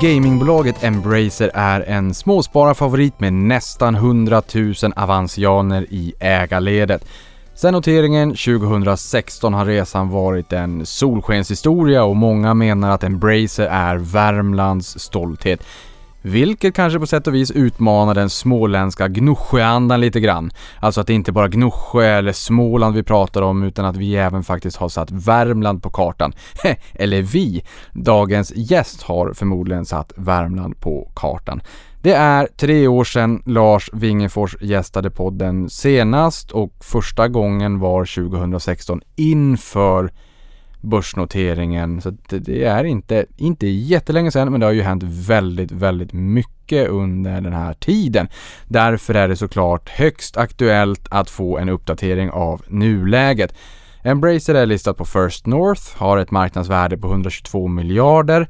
Gamingbolaget Embracer är en småspararfavorit med nästan 100 000 avansianer i ägarledet. Sen noteringen 2016 har resan varit en solskenshistoria och många menar att Embracer är Värmlands stolthet. Vilket kanske på sätt och vis utmanar den småländska Gnosjöandan lite grann. Alltså att det inte bara är Gnosjö eller Småland vi pratar om utan att vi även faktiskt har satt Värmland på kartan. eller vi. Dagens gäst har förmodligen satt Värmland på kartan. Det är tre år sedan Lars Wingefors gästade podden senast och första gången var 2016 inför börsnoteringen. Så det, det, är inte, inte jättelänge sedan men det har ju hänt väldigt, väldigt mycket under den här tiden. Därför är det såklart högst aktuellt att få en uppdatering av nuläget. Embracer är listat på First North, har ett marknadsvärde på 122 miljarder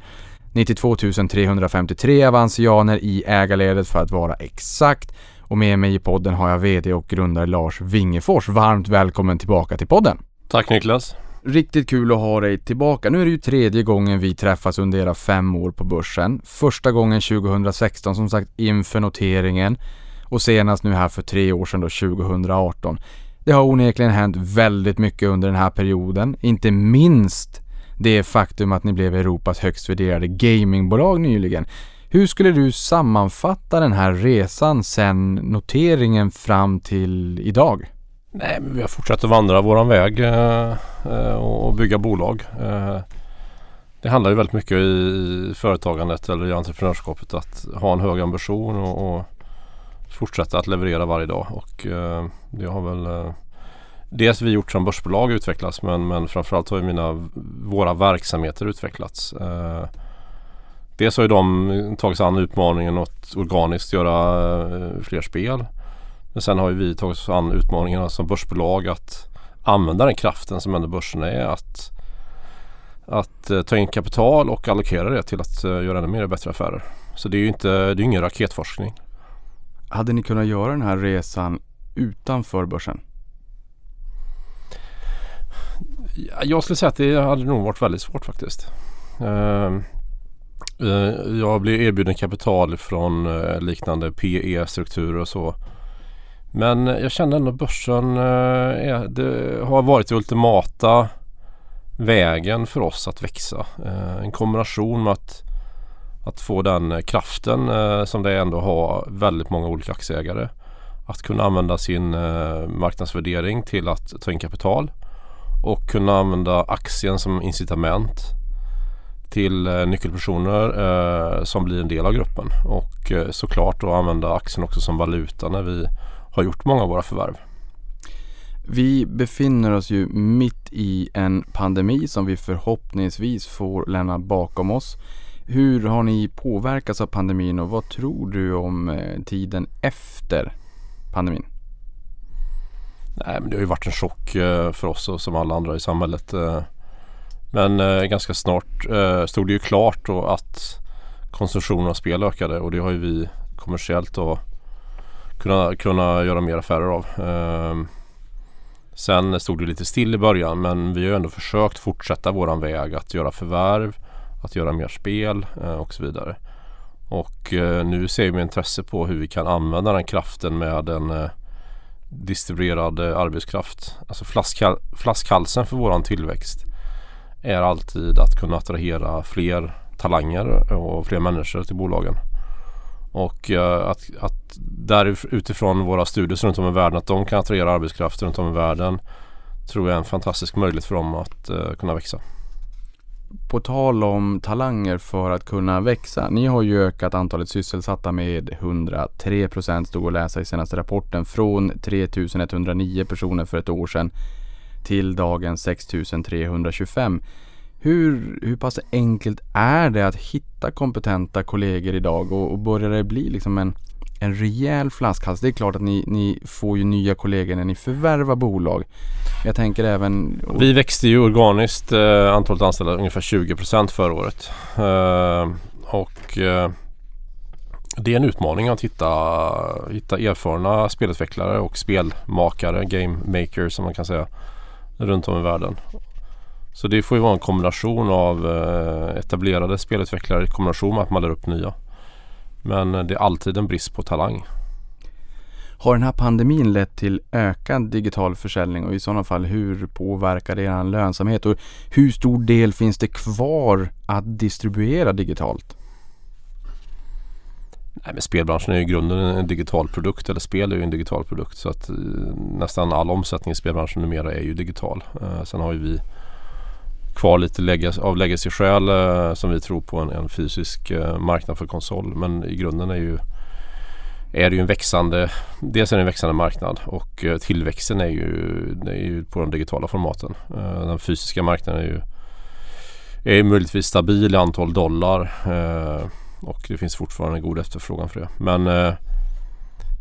92 353 avansianer i ägarledet för att vara exakt. Och med mig i podden har jag VD och grundare Lars Wingefors. Varmt välkommen tillbaka till podden. Tack Niklas. Riktigt kul att ha dig tillbaka. Nu är det ju tredje gången vi träffas under era fem år på börsen. Första gången 2016 som sagt inför noteringen och senast nu här för tre år sedan då 2018. Det har onekligen hänt väldigt mycket under den här perioden. Inte minst det faktum att ni blev Europas högst värderade gamingbolag nyligen. Hur skulle du sammanfatta den här resan sen noteringen fram till idag? Nej, men vi har fortsatt att vandra våran väg eh, eh och bygga bolag. Eh, det handlar ju väldigt mycket i företagandet eller i entreprenörskapet att ha en hög ambition och, och fortsätta att leverera varje dag. Och eh, det har väl eh, dels vi gjort som börsbolag utvecklats men, men framförallt har ju mina, våra verksamheter utvecklats. dels har ju de tagit sig an utmaningen att organiskt göra fler spel. Men sen har ju vi tagit oss an utmaningarna som börsbolag att använda den kraften som ändå börsen är. Att, att uh, ta in kapital och allokera det till att uh, göra ännu mer bättre affärer. Så det är ju inte, det är ingen raketforskning. Hade ni kunnat göra den här resan utanför börsen? Jag skulle säga att det hade nog varit väldigt svårt faktiskt. Uh, jag blev erbjuden kapital från liknande PE-strukturer och så. Men jag känner ändå börsen eh, är, det har varit den ultimata vägen för oss att växa. Eh, en kombination med att, att få den kraften eh, som det ändå har väldigt många olika aktieägare. Att kunna använda sin marknadsvärdering till att ta in kapital och kunna använda aktien som incitament till nyckelpersoner som blir en del av gruppen. Och såklart då använda aktien också som valuta när vi har gjort många av våra förvärv. Vi befinner oss ju mitt i en pandemi som vi förhoppningsvis får lämna bakom oss. Hur har ni påverkats av pandemin och vad tror du om eh, tiden efter pandemin? Nej, men det har ju varit en chock eh, för oss och som alla andra i samhället. Eh. Men ganska snart stod det ju klart då att konsumtionen av spel ökade och det har ju vi kommersiellt då kunna, kunna göra mer affärer av. Eh, sen stod det lite still i början men vi har ändå försökt fortsätta våran väg att göra förvärv, att göra mer spel eh, och så vidare. Och eh, nu ser vi med intresse på hur vi kan använda den kraften med en eh, distribuerad eh, arbetskraft. Alltså flaskhal flaskhalsen för våran tillväxt är alltid att kunna attrahera fler talanger och fler människor till bolagen. Och eh, att, att där utifrån våra studier runt om i världen att de kan attrahera arbetskraft runt om i världen tror jag är en fantastisk möjlighet för dem att uh, kunna växa. På tal om talanger för att kunna växa. Ni har ju ökat antalet sysselsatta med 103 procent stod att läsa i senaste rapporten. Från 3109 personer för ett år sedan till dagens 6325. Hur, hur pass enkelt är det att hitta kompetenta kollegor idag och, och börjar det bli liksom en, en rejäl flaskhals? Det är klart att ni, ni får ju nya kollegor när ni förvärvar bolag. Jag tänker även... Vi växte ju organiskt eh, antalet anställda ungefär 20% förra året. Eh, och eh, det är en utmaning att hitta, hitta erfarna spelutvecklare och spelmakare, game makers som man kan säga, runt om i världen. Så det får ju vara en kombination av eh, etablerade spelutvecklare i kombination med att man lär upp nya. Men det är alltid en brist på talang. Har den här pandemin lett till ökad digital försäljning och i sådana fall hur påverkar det er lönsamhet och hur stor del finns det kvar att distribuera digitalt? Nej, men spelbranschen är ju i grunden en digital produkt eller spel är ju en digital produkt så att eh, nästan all omsättning i spelbranschen numera är ju digital. Eh, sen har ju vi kvar lite legacy, av legacy-skäl eh, som vi tror på en, en fysisk eh, marknad för konsol men i grunden är ju är det ju en växande, dels är det en växande marknad och eh, tillväxten är ju, är ju på de digitala formaten. Eh, den fysiska marknaden är ju är möjligtvis stabil i antal dollar eh, och det finns fortfarande en god efterfrågan för det. Men eh,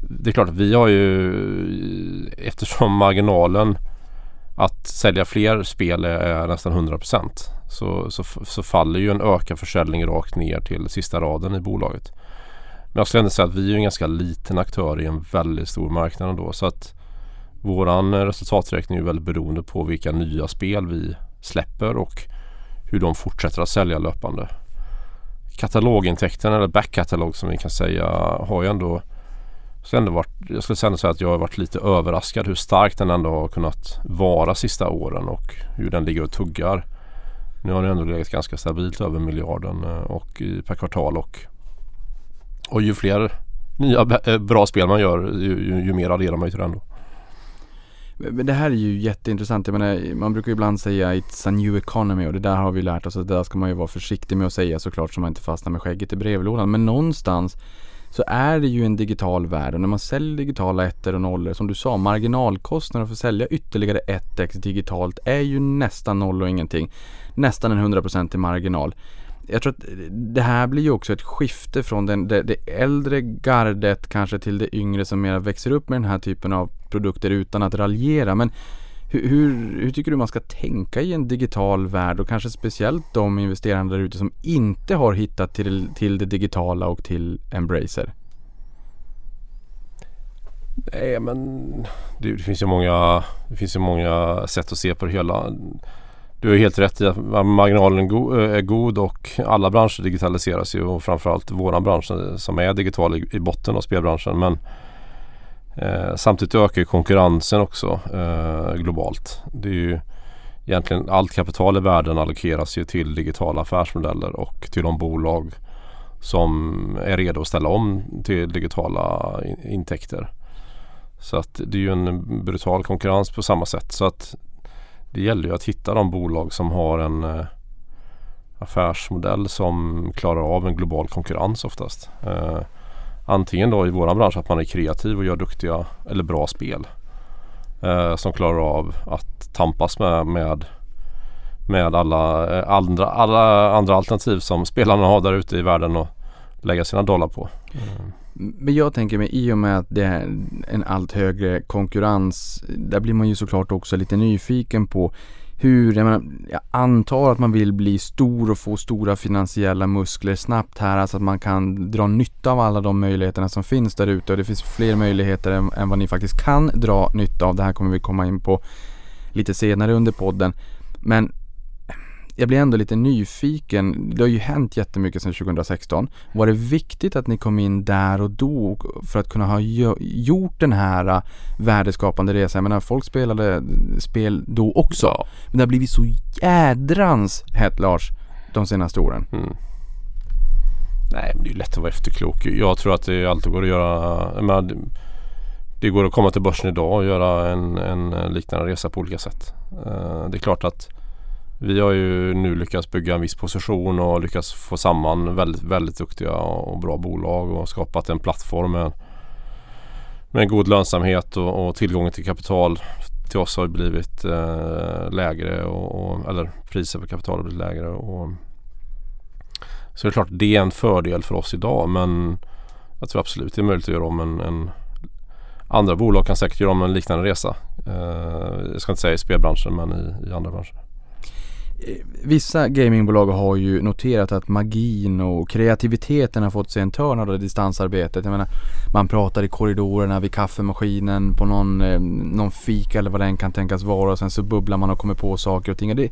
det är klart att vi har ju eftersom marginalen att sälja fler spel är nästan 100% så, så, så faller ju en ökad försäljning rakt ner till sista raden i bolaget. Men jag skulle ändå säga att vi är en ganska liten aktör i en väldigt stor marknad ändå. Så att våran resultaträkning är väldigt beroende på vilka nya spel vi släpper och hur de fortsätter att sälja löpande. Katalogintäkterna eller backkatalog som vi kan säga har ju ändå så ändå varit, jag skulle ändå säga att jag har varit lite överraskad hur stark den ändå har kunnat vara sista åren och hur den ligger och tuggar. Nu har den ändå legat ganska stabilt över miljarden eh, och eh, per kvartal och och ju fler nya eh, bra spel man gör ju, ju, ju mer adderar man ju till den då. Men det här är ju jätteintressant. Jag menar, man brukar ibland säga it's a new economy och det där har vi lärt oss. Det där ska man ju vara försiktig med att säga såklart så man inte fastnar med skägget i brevlådan. Men någonstans så är det ju en digital värld och när man säljer digitala ettor och nollor som du sa marginalkostnaden för att sälja ytterligare ett ex digitalt är ju nästan noll och ingenting. Nästan en 100% i marginal jag tror att det här blir ju också ett skifte från den, det, det, äldre gardet kanske till det yngre som mera växer upp med den här typen av produkter utan att raljera. Men hur, hur, hur, tycker du man ska tänka i en digital värld och kanske speciellt de investerare där ute som inte har hittat till, till det digitala och till Embracer? Nej men det, det, finns ju många, det finns ju många sätt att se på det hela. Du har helt rätt i att marginalen eh, är god och alla branscher digitaliseras ju och framförallt våran bransch som är digital i, botten av spelbranschen. Men eh, samtidigt ökar ju konkurrensen också eh, globalt. Det är ju egentligen allt kapital i världen allokeras ju till digitala affärsmodeller och till de bolag som är redo att ställa om till digitala intäkter. Så att det är ju en brutal konkurrens på samma sätt. Så att det gäller ju att hitta de bolag som har en eh, affärsmodell som klarar av en global konkurrens oftast. Eh, antingen då i våran bransch att man är kreativ och gör duktiga eller bra spel. Eh, som klarar av att tampas med, med, med alla, eh, andra, alla andra alternativ som spelarna har där ute i världen och lägga sina dollar på. Mm. Men jag tänker mig i och med att det är en allt högre konkurrens. Där blir man ju såklart också lite nyfiken på hur, jag, menar, jag antar att man vill bli stor och få stora finansiella muskler snabbt här. Alltså att man kan dra nytta av alla de möjligheterna som finns där ute. Och det finns fler möjligheter än, än vad ni faktiskt kan dra nytta av. Det här kommer vi komma in på lite senare under podden. Men jag blir ändå lite nyfiken. Det har ju hänt jättemycket sedan 2016. Var det viktigt att ni kom in där och då för att kunna ha gjort den här äh, värdeskapande resan? Jag menar, folk spelade spel då också. Ja. Men det har blivit så jädrans hett Lars de senaste åren. Mm. Nej, men det är ju lätt att vara efterklok. Jag tror att det alltid går att göra. Menar, det går att komma till börsen idag och göra en, en liknande resa på olika sätt. Uh, det är klart att vi har ju nu lyckats bygga en viss position och lyckats få samman väldigt, väldigt duktiga och bra bolag och skapat en plattform med, med god lönsamhet och, och tillgången till kapital till oss har blivit eh, lägre och, och, eller priset på kapital har blivit lägre. Och, så det är klart det är en fördel för oss idag men jag tror absolut det är möjligt att göra om en, en andra bolag kan säkert göra om en liknande resa. Eh, jag ska inte säga i spelbranschen men i, i andra branscher. Vissa gamingbolag har ju noterat att magin och kreativiteten har fått sig en törn av det distansarbetet. Jag menar, man pratar i korridorerna vid kaffemaskinen på någon, eh, någon fika eller vad det än kan tänkas vara och sen så bubblar man och kommer på saker och ting. Och det,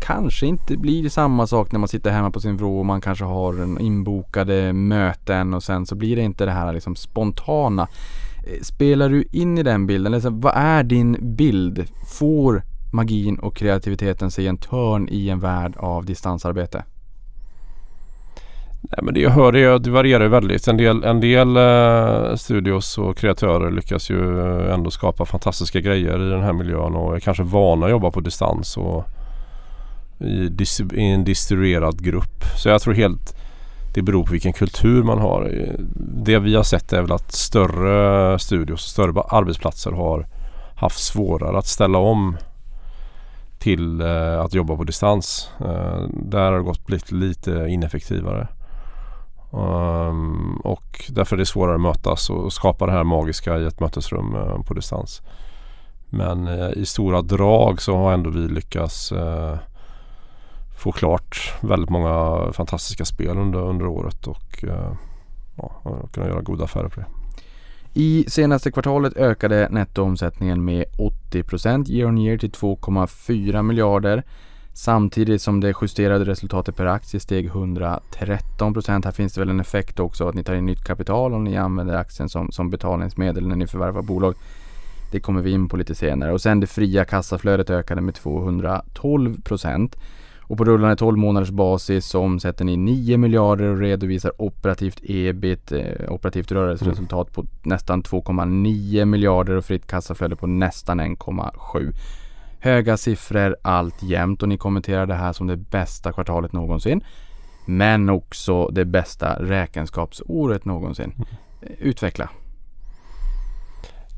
kanske inte blir samma sak när man sitter hemma på sin vrå och man kanske har en inbokade möten och sen så blir det inte det här liksom spontana. Eh, spelar du in i den bilden? Alltså, vad är din bild? Får magin och kreativiteten sig en törn i en värld av distansarbete? Nej, men det jag hör är att det varierar väldigt. En del, en del eh, studios och kreatörer lyckas ju eh, ändå skapa fantastiska grejer i den här miljön och är kanske vana att jobba på distans och i, i en distribuerad grupp. Så jag tror helt det beror på vilken kultur man har. Det vi har sett är väl att större studios och större arbetsplatser har haft svårare att ställa om till eh, att jobba på distans. Eh, där har det gått blivit lite ineffektivare. Um, och därför är det svårare att mötas och skapa det här magiska i ett mötesrum eh, på distans. Men eh, i stora drag så har ändå vi lyckats eh, få klart väldigt många fantastiska spel under, under året och eh, ja, kunna göra goda affärer på det. I senaste kvartalet ökade nettoomsättningen med 80% year on year till 2,4 miljarder. Samtidigt som det justerade resultatet per aktie steg 113% Här finns det väl en effekt också att ni tar in nytt kapital om ni använder aktien som, som betalningsmedel när ni förvärvar bolag. Det kommer vi in på lite senare. Och sen det fria kassaflödet ökade med 212 och på rullande 12 månaders basis så omsätter ni 9 miljarder och redovisar operativt ebit, eh, operativt rörelseresultat på nästan 2,9 miljarder och fritt kassaflöde på nästan 1,7. Höga siffror alltjämt och ni kommenterar det här som det bästa kvartalet någonsin. Men också det bästa räkenskapsåret någonsin. Mm. Utveckla.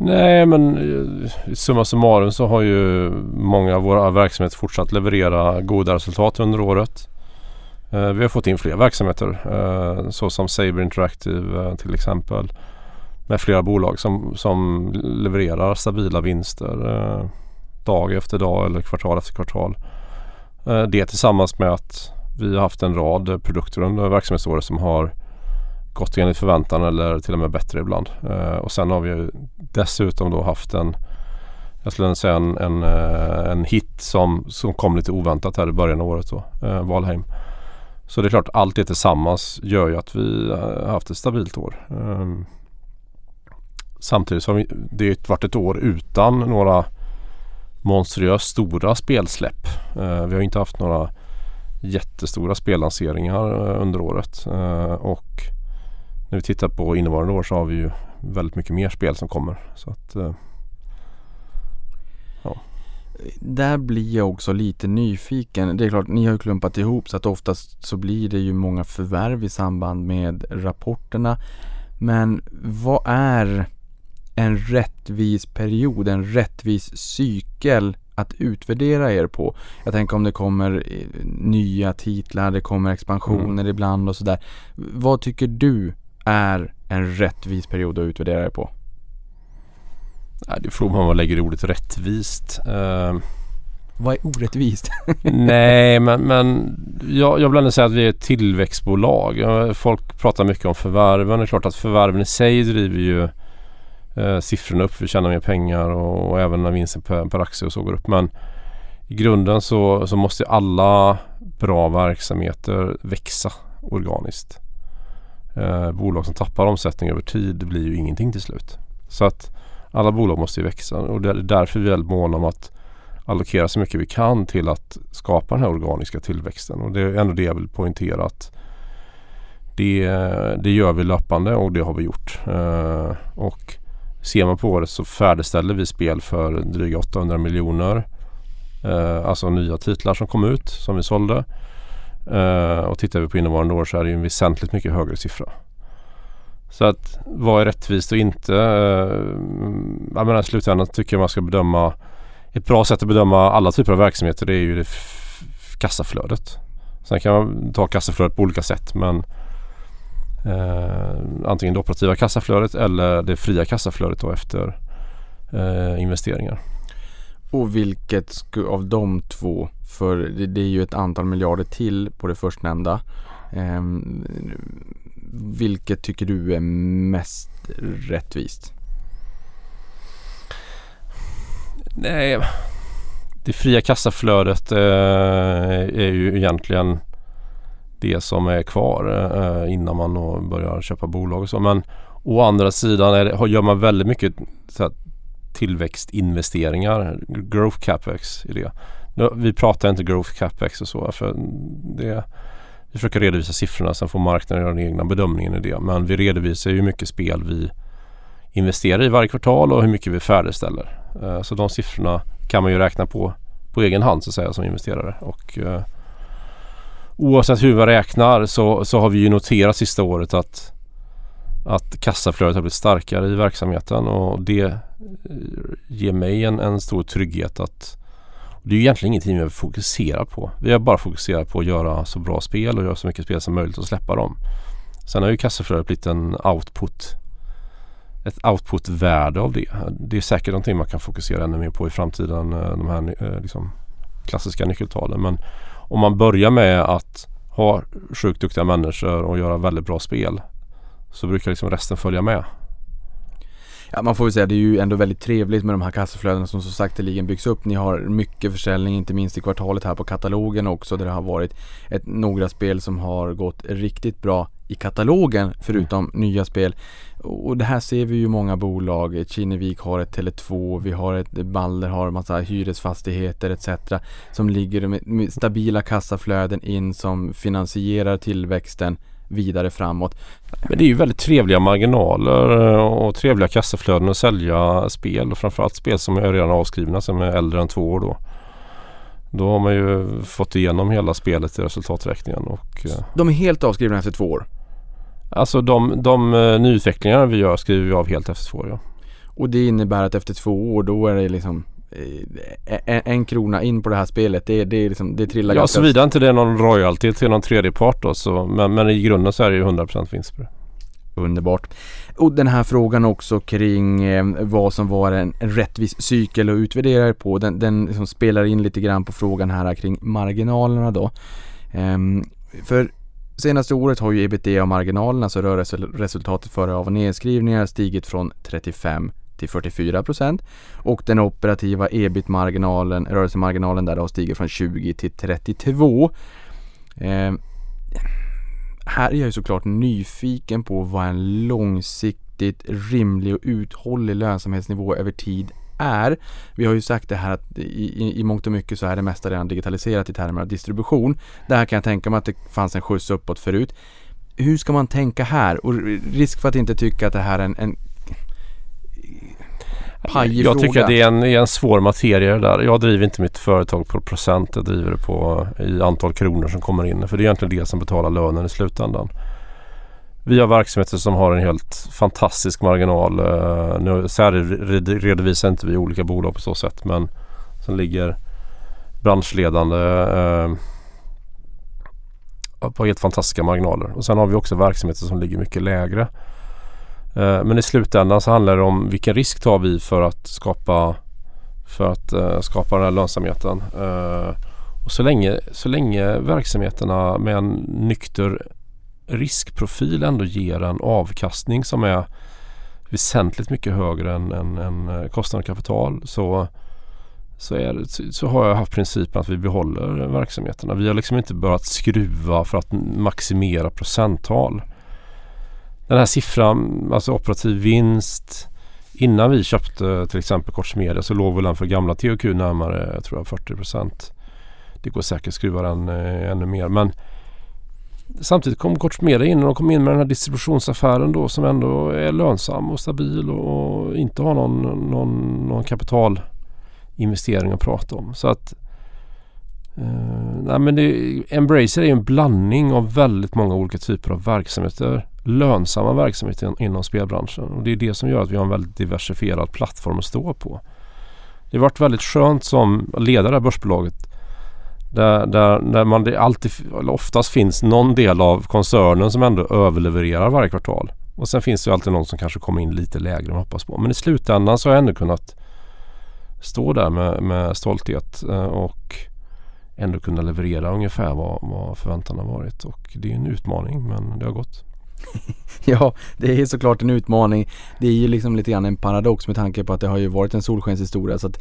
Nej men summa summarum så har ju många av våra verksamheter fortsatt leverera goda resultat under året. Eh, vi har fått in fler verksamheter eh, såsom Saber Interactive eh, till exempel. Med flera bolag som, som levererar stabila vinster dag efter dag eller kvartal efter kvartal. Det tillsammans med att vi har haft en rad produkter under verksamhetsåret som har gått enligt förväntan eller till och med bättre ibland. Eh, och sen har vi dessutom då haft en jag skulle säga en, en, eh, en hit som, som kom lite oväntat här i början av året då, eh, Valheim. Så det är klart allt det tillsammans gör ju att vi har haft ett stabilt år. Ehm, samtidigt så har vi, det varit ett år utan några monstruöst stora spelsläpp. Eh, vi har inte haft några jättestora spellanseringar eh, under året. Eh, och när vi tittar på innevarande år så har vi ju väldigt mycket mer spel som kommer. Så att, ja. Där blir jag också lite nyfiken. Det är klart, ni har ju klumpat ihop så att oftast så blir det ju många förvärv i samband med rapporterna. Men vad är en rättvis period, en rättvis cykel att utvärdera er på. Jag tänker om det kommer eh, nya titlar, det kommer expansioner mm. ibland och sådär. Vad tycker du är en rättvis period att utvärdera er på? Ja, det får man vad lägger i ordet rättvist. Uh... Vad är orättvist? Nej, men, men jag, jag vill ändå säga att vi är ett tillväxtbolag. Folk pratar mycket om förvärven. Det är klart att förvärven i sig driver ju eh, siffrorna upp. Vi tjänar mer pengar och, och även när vinsten per, per aktie och så går upp. Men i grunden så, så måste alla bra verksamheter växa organiskt. Eh, bolag som tappar omsättning över tid blir ju ingenting till slut. Så att alla bolag måste ju växa och det är därför vi är väldigt måna om att allokera så mycket vi kan till att skapa den här organiska tillväxten. Och det är ändå det jag vill poängtera att det, det gör vi löpande och det har vi gjort. Eh, och Ser man på året så färdigställer vi spel för dryga 800 miljoner. Eh, alltså nya titlar som kom ut som vi sålde. Uh, och tittar vi på innevarande år så är det en väsentligt mycket högre siffra. Så att vad är rättvist och inte? Uh, jag menar, i slutändan tycker jag man ska bedöma ett bra sätt att bedöma alla typer av verksamheter det är ju det kassaflödet. Sen kan man ta kassaflödet på olika sätt men uh, antingen det operativa kassaflödet eller det fria kassaflödet då efter uh, investeringar. Och vilket av de två, för det, det, är ju ett antal miljarder till på det förstnämnda. Eh, vilket tycker du är mest rättvist? Nej, det fria kassaflödet eh, är ju egentligen det som är kvar eh, innan man börjar köpa bolag och så. Men å andra sidan är det, gör man väldigt mycket så här, tillväxtinvesteringar, growth capex i det. Nu, vi pratar inte growth capex och så för det vi försöker redovisa siffrorna sen får marknaden göra den egna bedömningen i det. Men vi redovisar ju hur mycket spel vi investerar i varje kvartal och hur mycket vi färdigställer. Eh, så de siffrorna kan man ju räkna på på egen hand så att säga som investerare. Och, eh, oavsett hur man räknar så, så har vi ju noterat sista året att, att kassaflödet har blivit starkare i verksamheten och det eh, ger mig en, en stor trygghet att det är ju egentligen ingenting vi fokuserar på. Vi har bara fokuserat på att göra så bra spel och göra så mycket spel som möjligt och släppa dem. Sen har ju kassaflödet blivit en output ett output-värde av det. Det är säkert någonting man kan fokusera ännu mer på i framtiden. Eh, de här eh, liksom, klassiska nyckeltalen. Men om man börjar med att ha sjukt duktiga människor och göra väldigt bra spel så brukar liksom resten följa med. Ja man får väl säga det är ju ändå väldigt trevligt med de här kassaflödena som så sakteligen byggs upp. Ni har mycket försäljning inte minst i kvartalet här på katalogen också där det har varit ett, några spel som har gått riktigt bra i katalogen förutom mm. nya spel. Och det här ser vi ju många bolag. Kinnevik har ett Tele2, vi har ett Balder har massa hyresfastigheter etc. Som ligger med stabila kassaflöden in som finansierar tillväxten vidare framåt. Men det är ju väldigt trevliga marginaler eh, och trevliga kassaflöden att sälja spel och framförallt spel som är redan avskrivna som är äldre än två år då. Då har man ju fått igenom hela spelet i resultaträkningen. Och, eh, de är helt avskrivna efter två år? Alltså de, de uh, nyutvecklingar vi gör skriver vi av helt efter två år ja. Och det innebär att efter två år då är det liksom en, en krona in på det här spelet. Det, det, liksom, det trillar Ja, såvida inte det är någon royalty till någon tredje part då. Så, men, men i grunden så är det ju 100% vinst på det. Underbart. Och den här frågan också kring eh, vad som var en, en rättvis cykel att utvärdera på. Den, den liksom spelar in lite grann på frågan här kring marginalerna då. Um, för senaste året har ju ebitda-marginalen, alltså rörelseresultatet före av och nedskrivningar, stigit från 35 till 44 procent och den operativa ebit-marginalen, rörelsemarginalen där har stigit från 20 till 32. Eh, här är jag ju såklart nyfiken på vad en långsiktigt rimlig och uthållig lönsamhetsnivå över tid är. Vi har ju sagt det här att i, i, i mångt och mycket så är det mesta redan digitaliserat i termer av distribution. Där kan jag tänka mig att det fanns en skjuts uppåt förut. Hur ska man tänka här? Och risk för att inte tycka att det här är en, en pajig Jag tycker att det är en, en svår materia det där. Jag driver inte mitt företag på procent. Jag driver det på i antal kronor som kommer in. För det är egentligen det som betalar lönen i slutändan. Vi har verksamheter som har en helt fantastisk marginal. Eh, nu särredovisar inte vi olika bolag på så sätt men som ligger branschledande eh, på helt fantastiska marginaler. Och sen har vi också verksamheter som ligger mycket lägre. Eh, men i slutändan så handlar det om vilken risk tar vi för att skapa för att eh, skapa den här lönsamheten. Eh, och så länge, så länge verksamheterna med en nykter riskprofil ändå ger en avkastning som är väsentligt mycket högre än, än, än kostnad och kapital så, så, är, så har jag haft principen att vi behåller verksamheterna. Vi har liksom inte börjat skruva för att maximera procenttal. Den här siffran, alltså operativ vinst Innan vi köpte till exempel Koch Media så låg väl den för gamla THQ närmare jag tror jag 40% Det går säkert att skruva den eh, ännu mer men Samtidigt kom Kortsmedia in och de kom in med den här distributionsaffären då som ändå är lönsam och stabil och inte har någon, någon, någon kapitalinvestering att prata om. Så att eh, nej men det, Embracer är en blandning av väldigt många olika typer av verksamheter. Lönsamma verksamheter inom spelbranschen och det är det som gör att vi har en väldigt diversifierad plattform att stå på. Det har varit väldigt skönt som ledare av börsbolaget där, där, där man det alltid, oftast finns någon del av koncernen som ändå överlevererar varje kvartal. Och sen finns det alltid någon som kanske kommer in lite lägre än man hoppas på. Men i slutändan så har jag ändå kunnat stå där med, med stolthet eh, och ändå kunna leverera ungefär vad, vad förväntan har varit. Och det är en utmaning men det har gått. Ja, det är såklart en utmaning. Det är ju liksom lite grann en paradox med tanke på att det har ju varit en solskenshistoria så att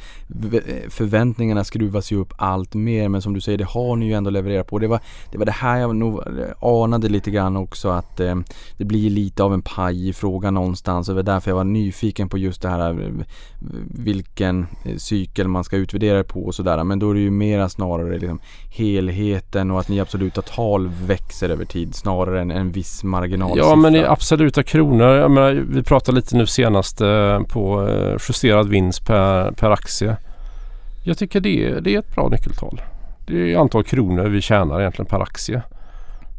förväntningarna skruvas ju upp allt mer men som du säger det har ni ju ändå levererat på. Det var det, var det här jag nog eh, anade lite grann också att eh, det blir lite av en paj i frågan någonstans och det var därför jag var nyfiken på just det här eh, vilken eh, cykel man ska utvärdera på och sådär men då är det ju mera snarare liksom helheten och att ni absoluta tal växer över tid snarare än en viss marginal. Ja men i absoluta kronor. Jag menar, vi pratade lite nu senast eh, på eh, justerad vinst per, per aktie. Jag tycker det, det är ett bra nyckeltal. Det är antal kronor vi tjänar egentligen per aktie.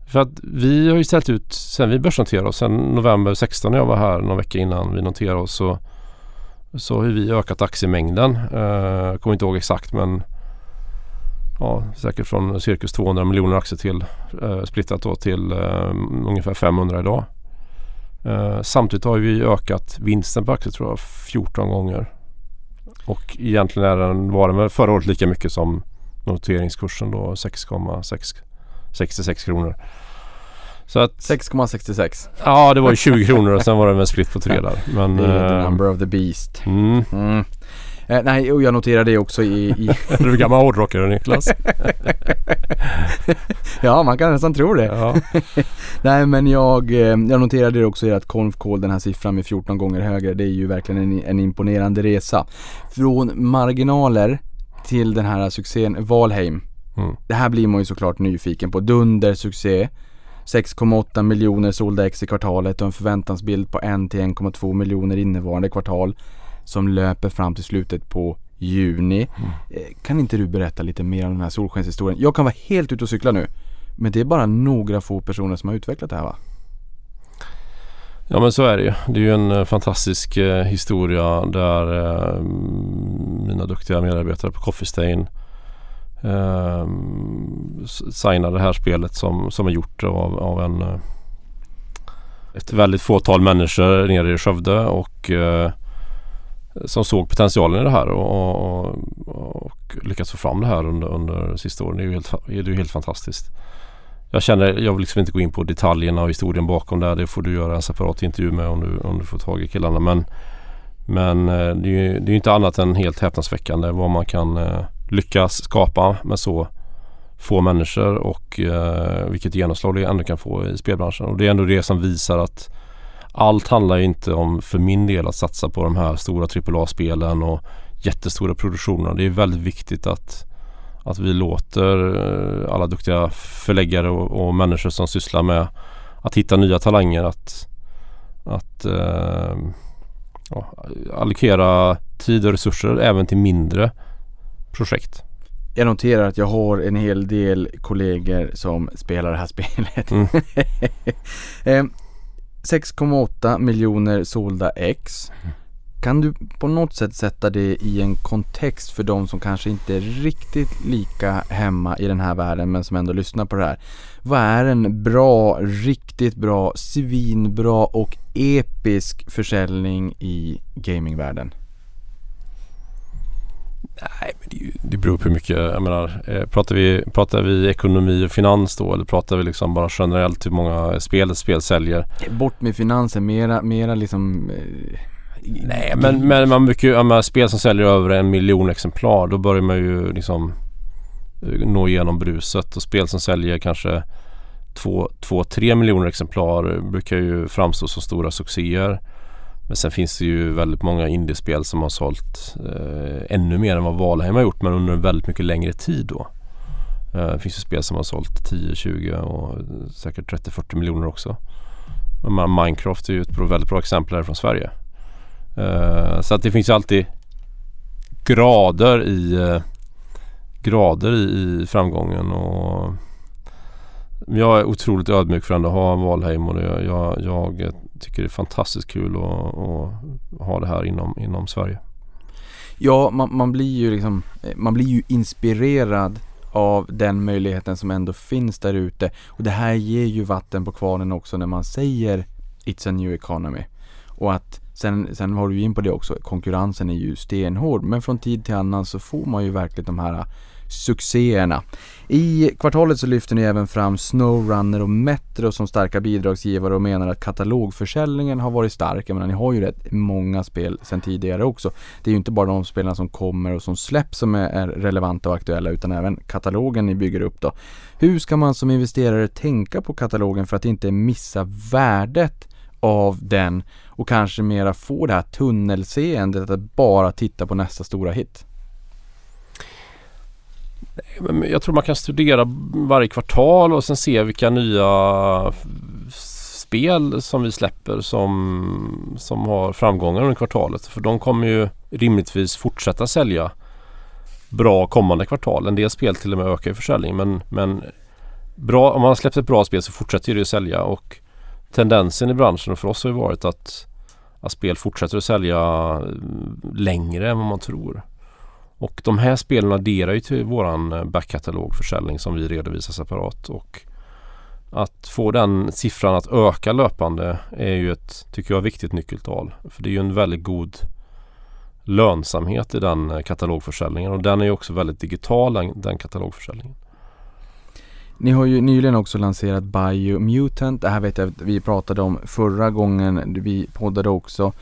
För att vi har ju ställt ut sen vi börsnoterade oss, sen november 16 när jag var här någon vecka innan vi noterade oss så, så har vi ökat aktiemängden. Uh, kommer inte ihåg exakt men ja, säkert från cirkus 200 miljoner aktier till uh, splittat då till uh, ungefär 500 idag. Uh, samtidigt har vi ökat vinsten på aktier tror jag 14 gånger. Och egentligen är den, var den förra året lika mycket som noteringskursen då 6,66 kronor. 6,66 Ja det var ju 20 kronor och sen var det väl split på tre där. Men, det är the number of the beast. Mm. Mm. Eh, nej, och jag noterade det också i... i du är gammal hårdrockare Niklas. ja, man kan nästan tro det. Ja. nej, men jag, eh, jag noterade det också i att Konfkål, den här siffran med 14 gånger högre, det är ju verkligen en, en imponerande resa. Från marginaler till den här succén Valheim. Mm. Det här blir man ju såklart nyfiken på. Dundersuccé. 6,8 miljoner sålda ex i kvartalet och en förväntansbild på 1 1,2 miljoner innevarande kvartal som löper fram till slutet på juni. Mm. Eh, kan inte du berätta lite mer om den här solskenshistorien? Jag kan vara helt ute och cykla nu. Men det är bara några få personer som har utvecklat det här va? Ja men så är det ju. Det är ju en eh, fantastisk eh, historia där eh, mina duktiga medarbetare på Coffee Stain eh, signade det här spelet som, som är gjort av, av en eh, ett väldigt fåtal människor nere i Skövde och eh, som såg potentialen i det här och, och, och lyckats få fram det här under, under sista åren. Det är ju helt, det är ju helt fantastiskt. Jag känner, jag vill liksom inte gå in på detaljerna och historien bakom det. Här. Det får du göra en separat intervju med om du, om du får tag i killarna. Men, men eh, det är ju det är inte annat än helt häpnadsväckande vad man kan eh, lyckas skapa med så få människor och eh, vilket genomslag det ändå kan få i spelbranschen. Och det är ändå det som visar att allt handlar inte om för min del att satsa på de här stora AAA-spelen och jättestora produktionerna. Det är väldigt viktigt att, att vi låter eh, alla duktiga förläggare och, och människor som sysslar med att hitta nya talanger att, att eh, ja, allokera tid och resurser även till mindre projekt. Jag noterar att jag har en hel del kollegor som spelar det här spelet. Mm. 6,8 miljoner sålda ex. Kan du på något sätt sätta det i en kontext för de som kanske inte är riktigt lika hemma i den här världen men som ändå lyssnar på det här. Vad är en bra, riktigt bra, svinbra och episk försäljning i gamingvärlden? Nej, men det, det beror på hur mycket. Jag menar, eh, pratar, vi, pratar vi ekonomi och finans då eller pratar vi liksom bara generellt hur många spel ett spel säljer? Bort med finansen, mera, mera liksom eh, Nej, men, men man brukar ju, spel som säljer över en miljon exemplar då börjar man ju liksom eh, nå igenom bruset och spel som säljer kanske två, två tre miljoner exemplar brukar ju framstå som stora succéer. Men sen finns det ju väldigt många indiespel som har sålt eh, ännu mer än vad Valheim har gjort men under en väldigt mycket längre tid då. Eh, det finns ju spel som har sålt 10, 20 och säkert 30-40 miljoner också. Minecraft är ju ett väldigt bra exempel här från Sverige. Eh, så att det finns ju alltid grader i eh, grader i, i framgången och jag är otroligt ödmjuk för att ha Valheim och jag, jag, jag, tycker det är fantastiskt kul att, att ha det här inom, inom Sverige. Ja, man, man, blir ju liksom, eh, man blir ju inspirerad av den möjligheten som ändå finns där ute. Och det här ger ju vatten på kvarnen också när man säger It's a new economy. Och att sen, sen har du ju in på det också, konkurrensen är ju stenhård. Men från tid till annan så får man ju verkligen de här succéerna. I kvartalet så lyfter ni även fram Snowrunner och Metro som starka bidragsgivare och menar att katalogförsäljningen har varit stark. Jag menar, ni har ju rätt många spel sedan tidigare också. Det är ju inte bara de spelarna som kommer och som släpps som är relevanta och aktuella utan även katalogen ni bygger upp då. Hur ska man som investerare tänka på katalogen för att inte missa värdet av den och kanske mera få det här tunnelseendet att bara titta på nästa stora hit? Jag tror man kan studera varje kvartal och sen se vilka nya spel som vi släpper som, som har framgångar under kvartalet. För de kommer ju rimligtvis fortsätta sälja bra kommande kvartal. En del spel till och med ökar i försäljning men, men bra, om man har släppt ett bra spel så fortsätter det att sälja och tendensen i branschen och för oss har ju varit att, att spel fortsätter att sälja mm, längre än vad man tror. Och de här spelen adderar ju till våran eh, backkatalogförsäljning som vi redovisar separat. Och att få den siffran att öka löpande är ju ett, tycker jag, viktigt nyckeltal. För det är ju en väldigt god lönsamhet i den eh, katalogförsäljningen och den är ju också väldigt digital den, den katalogförsäljningen. Ni har ju nyligen också lanserat Biomutant. Det här vet jag att vi pratade om förra gången vi poddade också.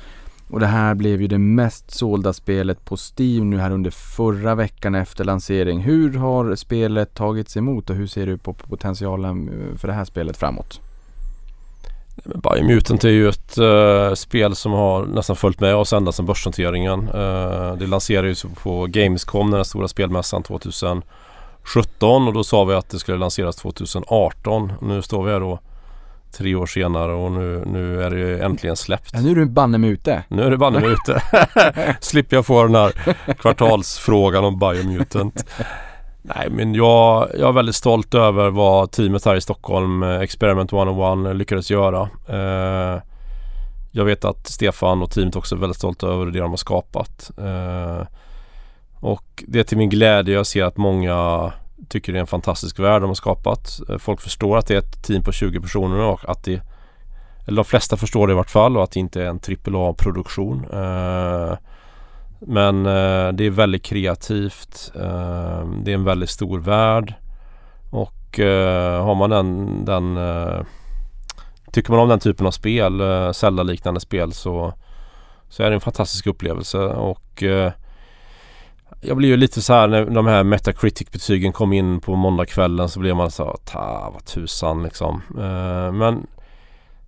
Och det här blev ju det mest sålda spelet på Steam nu här under förra veckan efter lansering. Hur har spelet tagits emot och hur ser du på potentialen eh, för det här spelet framåt? Biomutant är ju ett uh, spel som har nästan följt med oss ända sedan börsnoteringen. Uh, det lanserades på Gamescom, den stora spelmässan 2017 och då sa vi att det skulle lanseras 2018. Nu står vi här då tre år senare och nu, nu är det äntligen släppt. Ja, nu är du banne mig ute. Nu är det banne mig ute. Slipper jag få den här kvartalsfrågan om Biomutant. Nej men jag, jag är väldigt stolt över vad teamet här i Stockholm, eh, Experiment 101, lyckades göra. Eh, jag vet att Stefan och teamet också är väldigt stolta över det de har skapat. Eh, och det är till min glädje jag ser att många tycker det är en fantastisk värld de har skapat. Eh, folk förstår att det är ett team på 20 personer och att det eller de flesta förstår det i vart fall och att det inte är en AAA-produktion. Eh, men eh, det är väldigt kreativt. det är en väldigt stor värld. Och har man den, den Tycker man om den typen av spel, Zelda-liknande spel så, så är det en fantastisk upplevelse. Och jag blir ju lite så här när de här Metacritic-betygen kom in på måndagskvällen så blev man så ta vad tusan liksom. Eh, men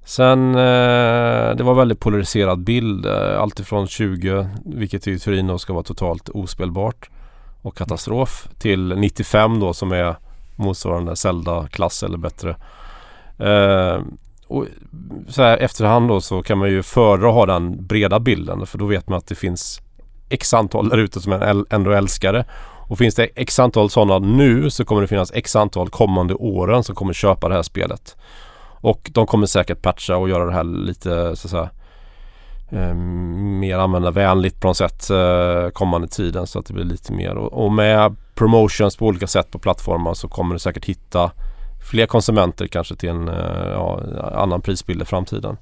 sen eh, det var väldigt polariserad bild. Eh, Alltifrån 20, vilket i Turin då ska vara totalt ospelbart och katastrof till 95 då som är motsvarande Zelda-klass eller bättre. Eh, och så här efterhand då så kan man ju föredra att ha den breda bilden för då vet man att det finns x antal där ute som jag ändå det. Och finns det x antal sådana nu så kommer det finnas x antal kommande åren som kommer köpa det här spelet. Och de kommer säkert patcha och göra det här lite så att säga, eh, mer användarvänligt på något sätt eh, kommande tiden så att det blir lite mer. Och, och, med promotions på olika sätt på plattformar så kommer du säkert hitta fler konsumenter kanske till en eh, ja, annan prisbild i framtiden.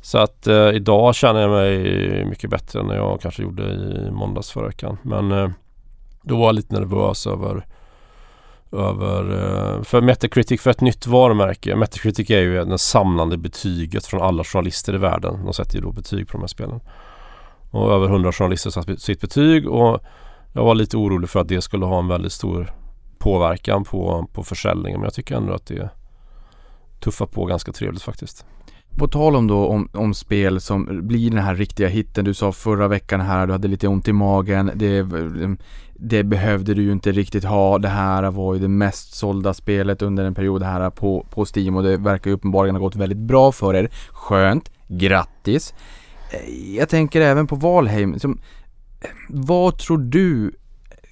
Så att eh, idag känner jag mig mycket bättre än jag kanske gjorde i måndags förra veckan. Men eh, då var jag lite nervös över över, eh, för Metacritic för ett nytt varumärke. Metacritic är ju det samlande betyget från alla journalister i världen. De sätter ju då betyg på de här spelen. Och över 100 journalister satt sitt betyg och jag var lite orolig för att det skulle ha en väldigt stor påverkan på, på försäljningen. Men jag tycker ändå att det tuffar på ganska trevligt faktiskt. På tal om då om, om, spel som blir den här riktiga hitten. Du sa förra veckan här, du hade lite ont i magen. Det, mm, det behövde du ju inte riktigt ha. Det här var ju det mest sålda spelet under en period här på, på Steam och det verkar ju uppenbarligen ha gått väldigt bra för er. Skönt, grattis. Eh, jag tänker även på Valheim. Som, eh, vad tror du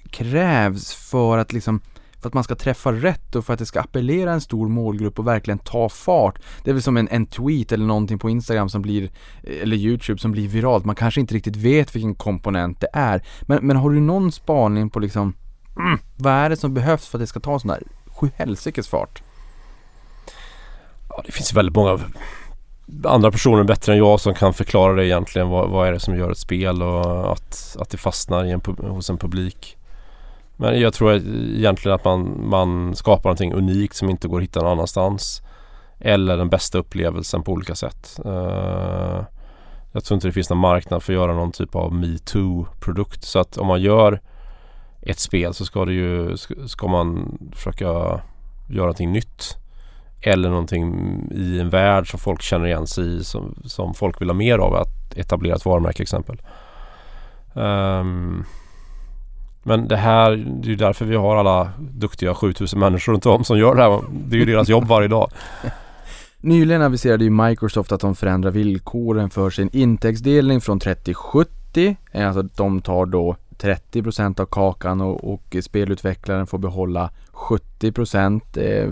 krävs för att liksom för att man ska träffa rätt och för att det ska appellera en stor målgrupp och verkligen ta fart. Det är väl som en, en tweet eller någonting på Instagram som blir, eller Youtube som blir viralt. Man kanske inte riktigt vet vilken komponent det är. Men, men har du någon spaning på liksom, mm, vad är det som behövs för att det ska ta sån där sjuhelsikes fart? Ja, det finns väldigt många andra personer bättre än jag som kan förklara det egentligen. Vad, vad är det som gör ett spel och att, att det fastnar i en, hos en publik. Men jag tror egentligen att man, man skapar någonting unikt som inte går att hitta någon annanstans. Eller den bästa upplevelsen på olika sätt. Uh, jag tror inte det finns någon marknad för att göra någon typ av metoo-produkt. Så att om man gör ett spel så ska det ju ska man försöka göra någonting nytt. Eller någonting i en värld som folk känner igen sig i som, som folk vill ha mer av. Att etablera ett varumärke exempel. Um, men det här, det är ju därför vi har alla duktiga 7000 människor runt om som gör det här. Det är ju deras jobb varje dag. Nyligen aviserade ju Microsoft att de förändrar villkoren för sin intäktsdelning från 30-70. Eh, alltså de tar då 30% av kakan och, och spelutvecklaren får behålla 70% eh,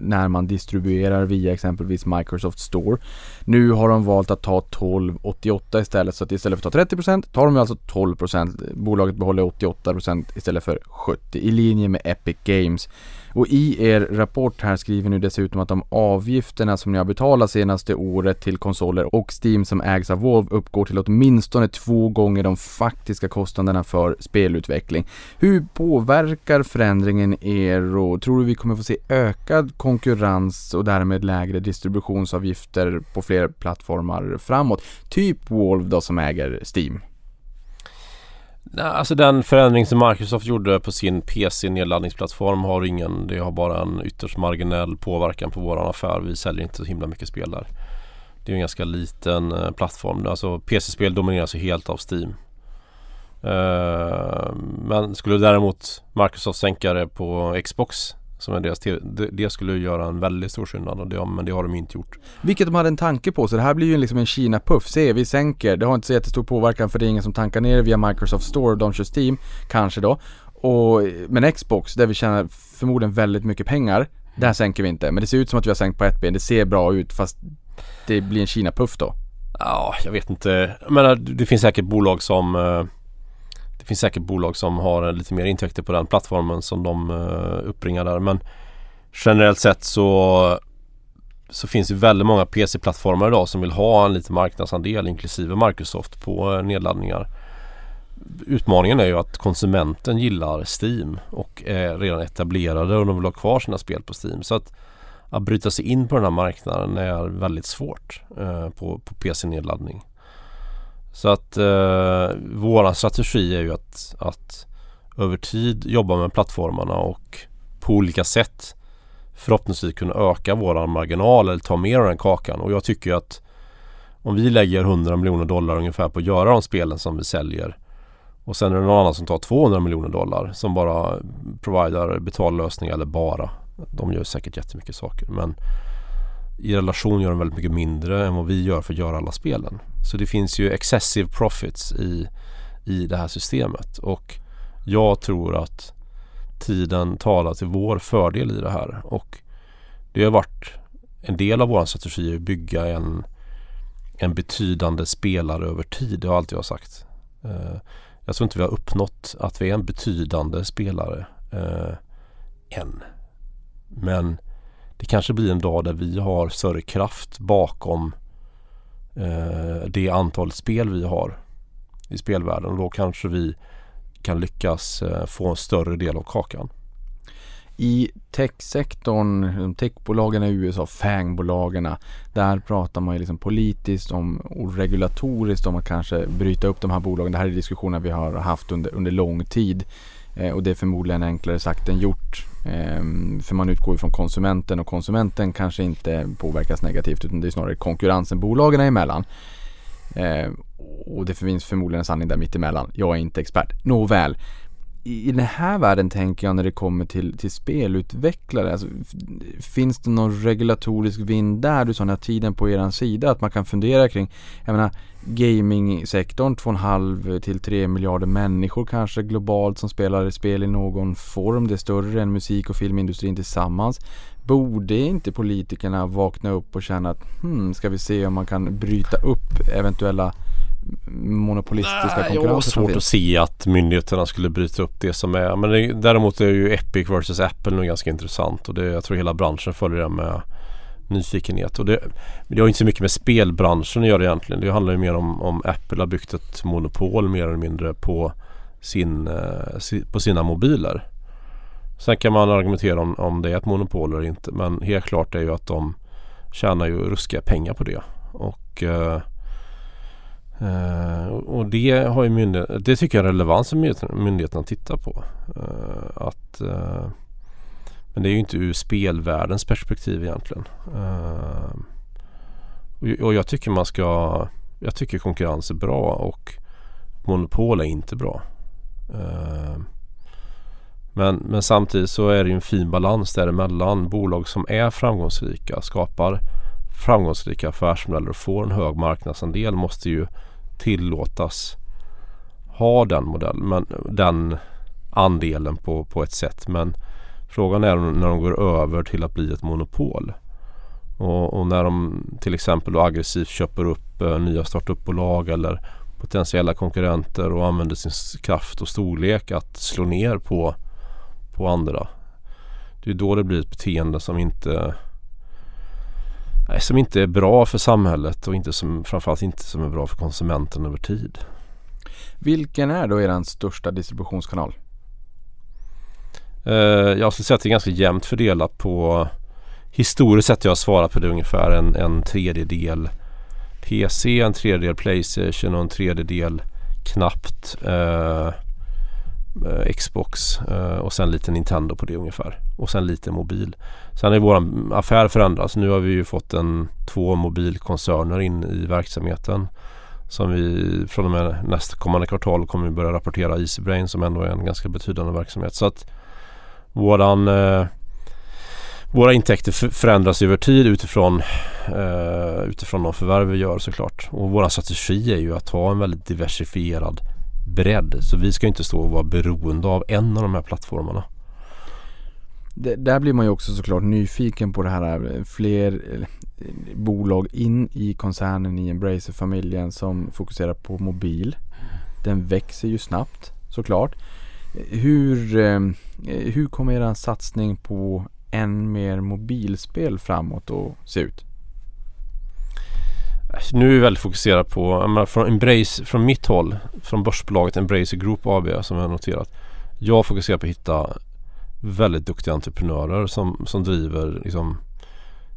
när man distribuerar via exempelvis Microsoft Store. Nu har de valt att ta 12,88 istället så att istället för att ta 30% tar de alltså 12%. Bolaget behåller 88% istället för 70% i linje med Epic Games. Och i er rapport här skriver ni dessutom att de avgifterna som ni har betalat senaste året till konsoler och Steam som ägs av Valve uppgår till åtminstone två gånger de faktiska kostnaderna för spelutveckling. Hur påverkar förändringen er och tror du vi kommer få se ökad konkurrens och därmed lägre distributionsavgifter på fler plattformar framåt? Typ Valve då som äger Steam. Nej, alltså den förändring som Microsoft gjorde på sin PC-nedladdningsplattform har ingen, det har bara en ytterst marginell påverkan på våran affär. Vi säljer inte så himla mycket spel där. Det är en ganska liten eh, plattform. Alltså PC-spel domineras ju helt av Steam. Eh, men skulle däremot Microsoft sänka det på Xbox som är deras det, det skulle göra en väldigt stor skillnad och det, men det har de inte gjort. Vilket de hade en tanke på, så det här blir ju liksom en Kina-puff. Se, vi sänker. Det har inte så jättestor påverkan för det är ingen som tankar ner via Microsoft Store, de kör Steam, kanske då. Och, men Xbox, där vi tjänar förmodligen väldigt mycket pengar, där sänker vi inte. Men det ser ut som att vi har sänkt på ett ben. Det ser bra ut fast det blir en Kina-puff då. Ja, jag vet inte. Jag menar, det finns säkert bolag som eh, finns säkert bolag som har lite mer intäkter på den plattformen som de eh, uppbringar där. Men generellt sett så, så finns det väldigt många PC-plattformar idag som vill ha en liten marknadsandel inklusive Microsoft på eh, nedladdningar. Utmaningen är ju att konsumenten gillar Steam och är redan etablerade och de vill ha kvar sina spel på Steam. Så att, att bryta sig in på den här marknaden är väldigt svårt eh, på, på PC-nedladdning. Så att eh, våran strategi är ju att, att över tid jobba med plattformarna och på olika sätt förhoppningsvis kunna öka våran marginal eller ta mer av den kakan. Och jag tycker att om vi lägger 100 miljoner dollar ungefär på att göra de spelen som vi säljer och sen är det någon annan som tar 200 miljoner dollar som bara providar betallösningar eller bara. De gör säkert jättemycket saker men i relation gör de väldigt mycket mindre än vad vi gör för att göra alla spelen. Så det finns ju excessive profits i, i det här systemet och jag tror att tiden talar till vår fördel i det här och det har varit en del av vår strategi att bygga en, en betydande spelare över tid. Det har alltid jag sagt. Eh, jag tror inte vi har uppnått att vi är en betydande spelare eh, än. Men det kanske blir en dag där vi har större kraft bakom eh, det antalet spel vi har i spelvärlden och då kanske vi kan lyckas eh, få en större del av kakan. I techsektorn, techbolagen i USA, fangbolagen, där pratar man ju liksom politiskt om, och regulatoriskt om att kanske bryta upp de här bolagen. Det här är diskussioner vi har haft under, under lång tid. Eh, och det är förmodligen enklare sagt än gjort. Ehm, för man utgår ju från konsumenten och konsumenten kanske inte påverkas negativt utan det är snarare konkurrensen bolagen emellan. Ehm, och det finns förmodligen en sanning där mittemellan. Jag är inte expert. Nåväl. I den här världen tänker jag när det kommer till, till spelutvecklare. Alltså, finns det någon regulatorisk vind där? Du sa ni har tiden på er sida. Att man kan fundera kring. Jag menar gamingsektorn 2,5 till 3 miljarder människor kanske globalt som spelar spel i någon form. Det är större än musik och filmindustrin tillsammans. Borde inte politikerna vakna upp och känna att hmm, ska vi se om man kan bryta upp eventuella monopolistiska konkurrenser Jag har svårt att se att myndigheterna skulle bryta upp det som är. Men det, däremot är ju Epic vs Apple nog ganska intressant och det, jag tror hela branschen följer det med nyfikenhet. Och det, det har inte så mycket med spelbranschen att göra egentligen. Det handlar ju mer om, om Apple har byggt ett monopol mer eller mindre på sin, eh, på sina mobiler. Sen kan man argumentera om, om det är ett monopol eller inte men helt klart är ju att de tjänar ju ruskiga pengar på det. Och, eh, Uh, och det har ju myndighet, det tycker jag är relevant som myndigheterna tittar på. Uh, att, uh, men det är ju inte ur spelvärldens perspektiv egentligen. Och, och jag tycker man ska jag tycker konkurrens är bra och monopol är inte bra. Men, men samtidigt så är det en fin balans däremellan. Bolag som är framgångsrika skapar framgångsrika affärsmodeller och får en hög marknadsandel måste ju tillåtas ha den modellen, men den andelen på, på ett sätt. Men frågan är när de går över till att bli ett monopol. Och, och när de till exempel aggressivt köper upp eh, nya startupbolag eller potentiella konkurrenter och använder sin kraft och storlek att slå ner på, på andra. Det är då det blir ett beteende som inte som inte är bra för samhället och inte som, framförallt inte som är bra för konsumenten över tid. Vilken är då er största distributionskanal? Eh, jag skulle säga att det är ganska jämnt fördelat på Historiskt sett jag har svarat på det ungefär en, en tredjedel PC, en tredjedel Playstation och en tredjedel knappt eh, eh, Xbox eh, och sen lite Nintendo på det ungefär. Och sen lite mobil. Sen har vår affär förändrats. Nu har vi ju fått en, två mobilkoncerner in i verksamheten. Som vi från och med nästkommande kvartal kommer vi börja rapportera Easybrain som ändå är en ganska betydande verksamhet. Så att våran eh, våra intäkter förändras över tid utifrån, eh, utifrån de förvärv vi gör såklart. Och vår strategi är ju att ha en väldigt diversifierad bredd. Så vi ska inte stå och vara beroende av en av de här plattformarna. Det, där blir man ju också såklart nyfiken på det här eh, fler eh, bolag in i koncernen i Embracer-familjen som fokuserar på mobil. Den växer ju snabbt såklart. Hur, eh, eh hur kommer er satsning på än mer mobilspel framåt att se ut? Alltså, nu är vi väldigt fokuserade på, menar, från, Embrace, från mitt håll, från börsbolaget Embracer Group AB som jag har noterat. Jag fokuserar på att hitta väldigt duktiga entreprenörer som, som driver liksom,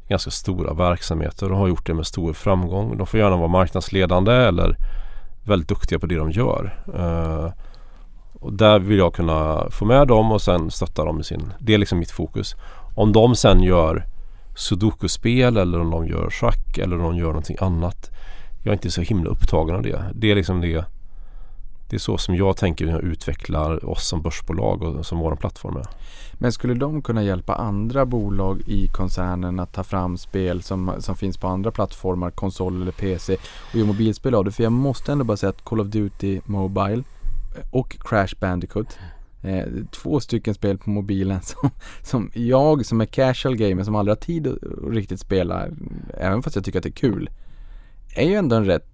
ganska stora verksamheter och har gjort det med stor framgång. De får gärna vara marknadsledande eller väldigt duktiga på det de gör. Uh, och där vill jag kunna få med dem och sen stötta dem i sin... Det är liksom mitt fokus. Om de sen gör sudoku-spel eller om de gör schack eller om de gör någonting annat. Jag är inte så himla upptagen av det. Det är liksom det. Det är så som jag tänker när jag utvecklar oss som börsbolag och som vår plattform är. Men skulle de kunna hjälpa andra bolag i koncernen att ta fram spel som, som finns på andra plattformar, konsol eller PC och göra mobilspel av det? För jag måste ändå bara säga att Call of Duty Mobile och Crash Bandicoot Eh, två stycken spel på mobilen som, som jag som är casual gamer som aldrig har tid att riktigt spela, även fast jag tycker att det är kul, är ju ändå en rätt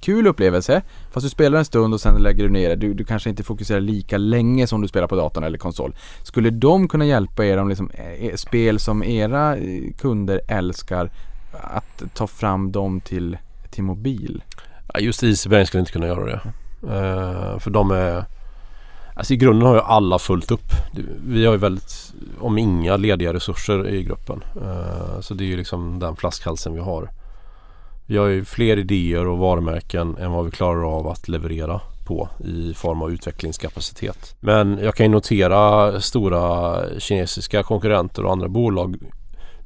kul upplevelse. Fast du spelar en stund och sen lägger du ner det. Du, du kanske inte fokuserar lika länge som du spelar på datorn eller konsol. Skulle de kunna hjälpa er om liksom, eh, eh spel som era eh, kunder älskar att ta fram dem till, till mobil? Just Easybrain skulle inte kunna göra det. Uh, för de är Alltså i grunden har ju alla fullt upp. Vi har ju väldigt, om inga lediga resurser i gruppen. Uh, så det är ju liksom den flaskhalsen vi har. Vi har ju fler idéer och varumärken än vad vi klarar av att leverera på i form av utvecklingskapacitet. Men jag kan ju notera stora kinesiska konkurrenter och andra bolag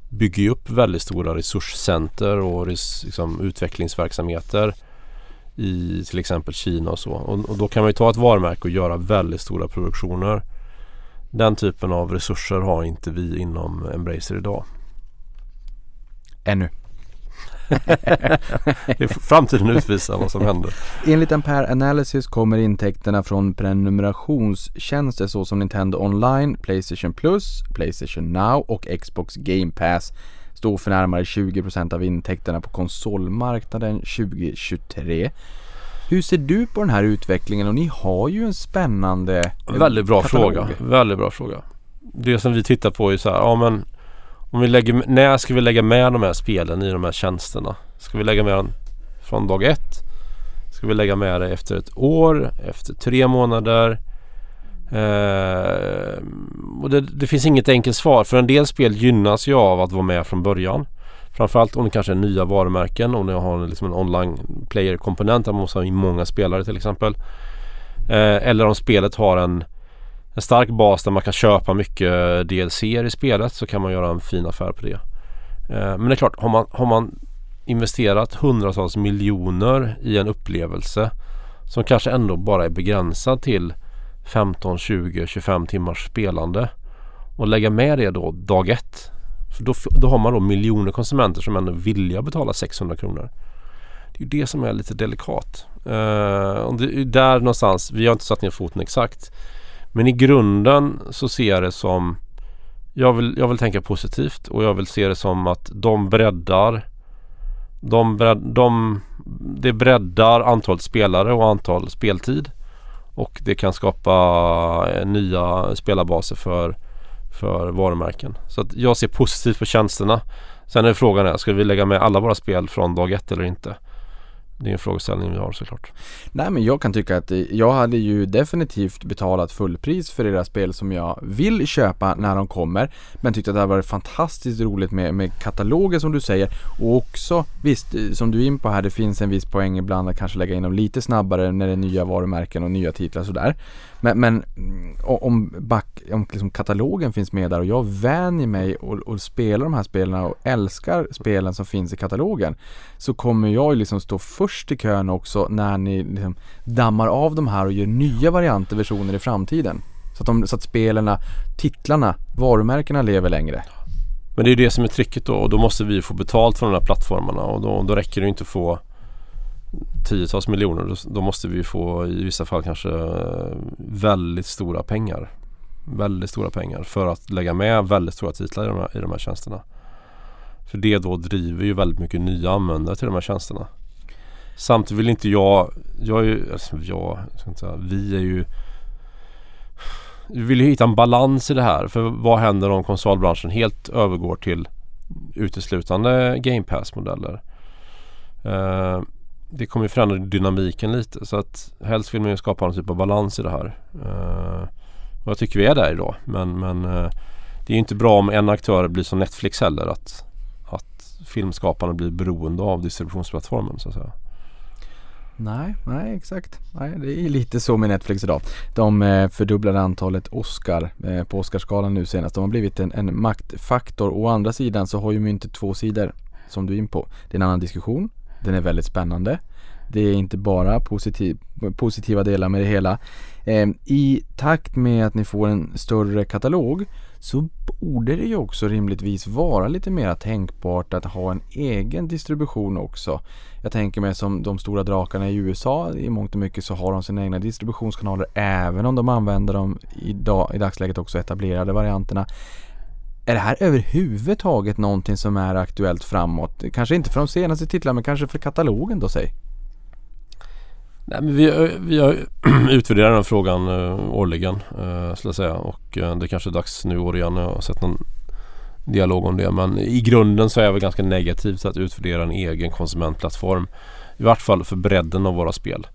bygger upp väldigt stora resurscenter och liksom utvecklingsverksamheter i till exempel Kina och så. Och, och, då kan man ju ta ett varumärke och göra väldigt stora produktioner. Den typen av resurser har inte vi inom Embracer idag. Ännu. framtiden utvisar vad som händer. Enligt Ampere Analysis kommer intäkterna från prenumerationstjänster såsom Nintendo Online, Playstation Plus, Playstation Now och Xbox Game Pass stå för närmare 20% av intäkterna på konsolmarknaden 2023. Hur ser du på den här utvecklingen och ni har ju en spännande Väldigt bra katalog. fråga. Väldigt bra fråga. Det som vi tittar på är så här, ja men om vi lägger, när ska vi lägga med de här spelen i de här tjänsterna? Ska vi lägga med dem från dag ett? Ska vi lägga med det efter ett år, efter tre månader? Eh, och det, det, finns inget enkelt svar för en del spel gynnas ju av att vara med från början. Framförallt om det kanske är nya varumärken, om det har liksom en online player komponent där man måste ha in många spelare till exempel. Eh, eller om spelet har en, en stark bas där man kan köpa mycket DLC i spelet så kan man göra en fin affär på det. Eh, men det är klart, har man, har man investerat hundratals miljoner i en upplevelse som kanske ändå bara är begränsad till 15, 20, 25 timmars spelande och lägga med det då dag ett. För då, då har man då miljoner konsumenter som ändå vilja betala 600 kronor. Det är ju det som är lite delikat. Uh, och det är där någonstans, vi har inte satt ner foten exakt. Men i grunden så ser jag det som jag vill, jag vill tänka positivt och jag vill se det som att de breddar de, bredd, de, det breddar antalet spelare och antal speltid. Och det kan skapa eh, nya spelarbaser för, för varumärken. Så att jag ser positivt på tjänsterna. Sen är frågan är, ska vi lägga med alla våra spel från dag ett eller inte? Det är en frågeställning vi har såklart. Nej men jag kan tycka att eh, jag hade ju definitivt betalat fullpris för era spel som jag vill köpa när de kommer. Men tyckte att det hade varit fantastiskt roligt med, med kataloger som du säger. Och också visst, eh, som du är in på här, det finns en viss poäng ibland att kanske lägga in dem lite snabbare när det är nya varumärken och nya titlar sådär. Men, men om, back, om liksom katalogen finns med där och jag vänjer mig och, och spelar de här spelen och älskar spelen som finns i katalogen så kommer jag liksom stå först i kön också när ni liksom dammar av de här och gör nya varianter, versioner i framtiden. Så att, de, så att spelarna, titlarna, varumärkena lever längre. Men det är det som är tricket då och då måste vi få betalt från de här plattformarna och då, då räcker det inte att få tiotals miljoner då, då måste vi få i vissa fall kanske väldigt stora pengar. Väldigt stora pengar för att lägga med väldigt stora titlar i de här, i de här tjänsterna. För det då driver ju väldigt mycket nya användare till de här tjänsterna. Samtidigt vill inte jag, jag är ju, alltså jag, ska inte säga, vi är ju vi vill ju hitta en balans i det här. För vad händer om konsolbranschen helt övergår till uteslutande Game Pass-modeller? Uh, det kommer förändra dynamiken lite så att helst vill man ju skapa någon typ av balans i det här. Uh, och jag tycker vi är där idag men, men uh, det är ju inte bra om en aktör blir som Netflix heller att, att filmskaparna blir beroende av distributionsplattformen så att säga. Nej, nej exakt. Nej, det är lite så med Netflix idag. De eh, fördubblade antalet Oscar eh, på Oscarsgalan nu senast. De har blivit en, en maktfaktor. Å andra sidan så har ju myntet två sidor som du är in på. Det är en annan diskussion. Den är väldigt spännande. Det är inte bara positiv, positiva delar med det hela. Ehm, I takt med att ni får en större katalog så borde det ju också rimligtvis vara lite mer tänkbart att ha en egen distribution också. Jag tänker mig som de stora drakarna i USA i mångt och mycket så har de sina egna distributionskanaler även om de använder de i, dag, i dagsläget också etablerade varianterna. Är det här överhuvudtaget någonting som är aktuellt framåt? Kanske inte för de senaste titlarna men kanske för katalogen då säg? Nej, men vi, vi har utvärderat den frågan eh, årligen eh, skulle jag säga och eh, det är kanske är dags nu år igen. Jag har sett någon dialog om det men i grunden så är jag väl ganska negativ till att utvärdera en egen konsumentplattform. I vart fall för bredden av våra spel.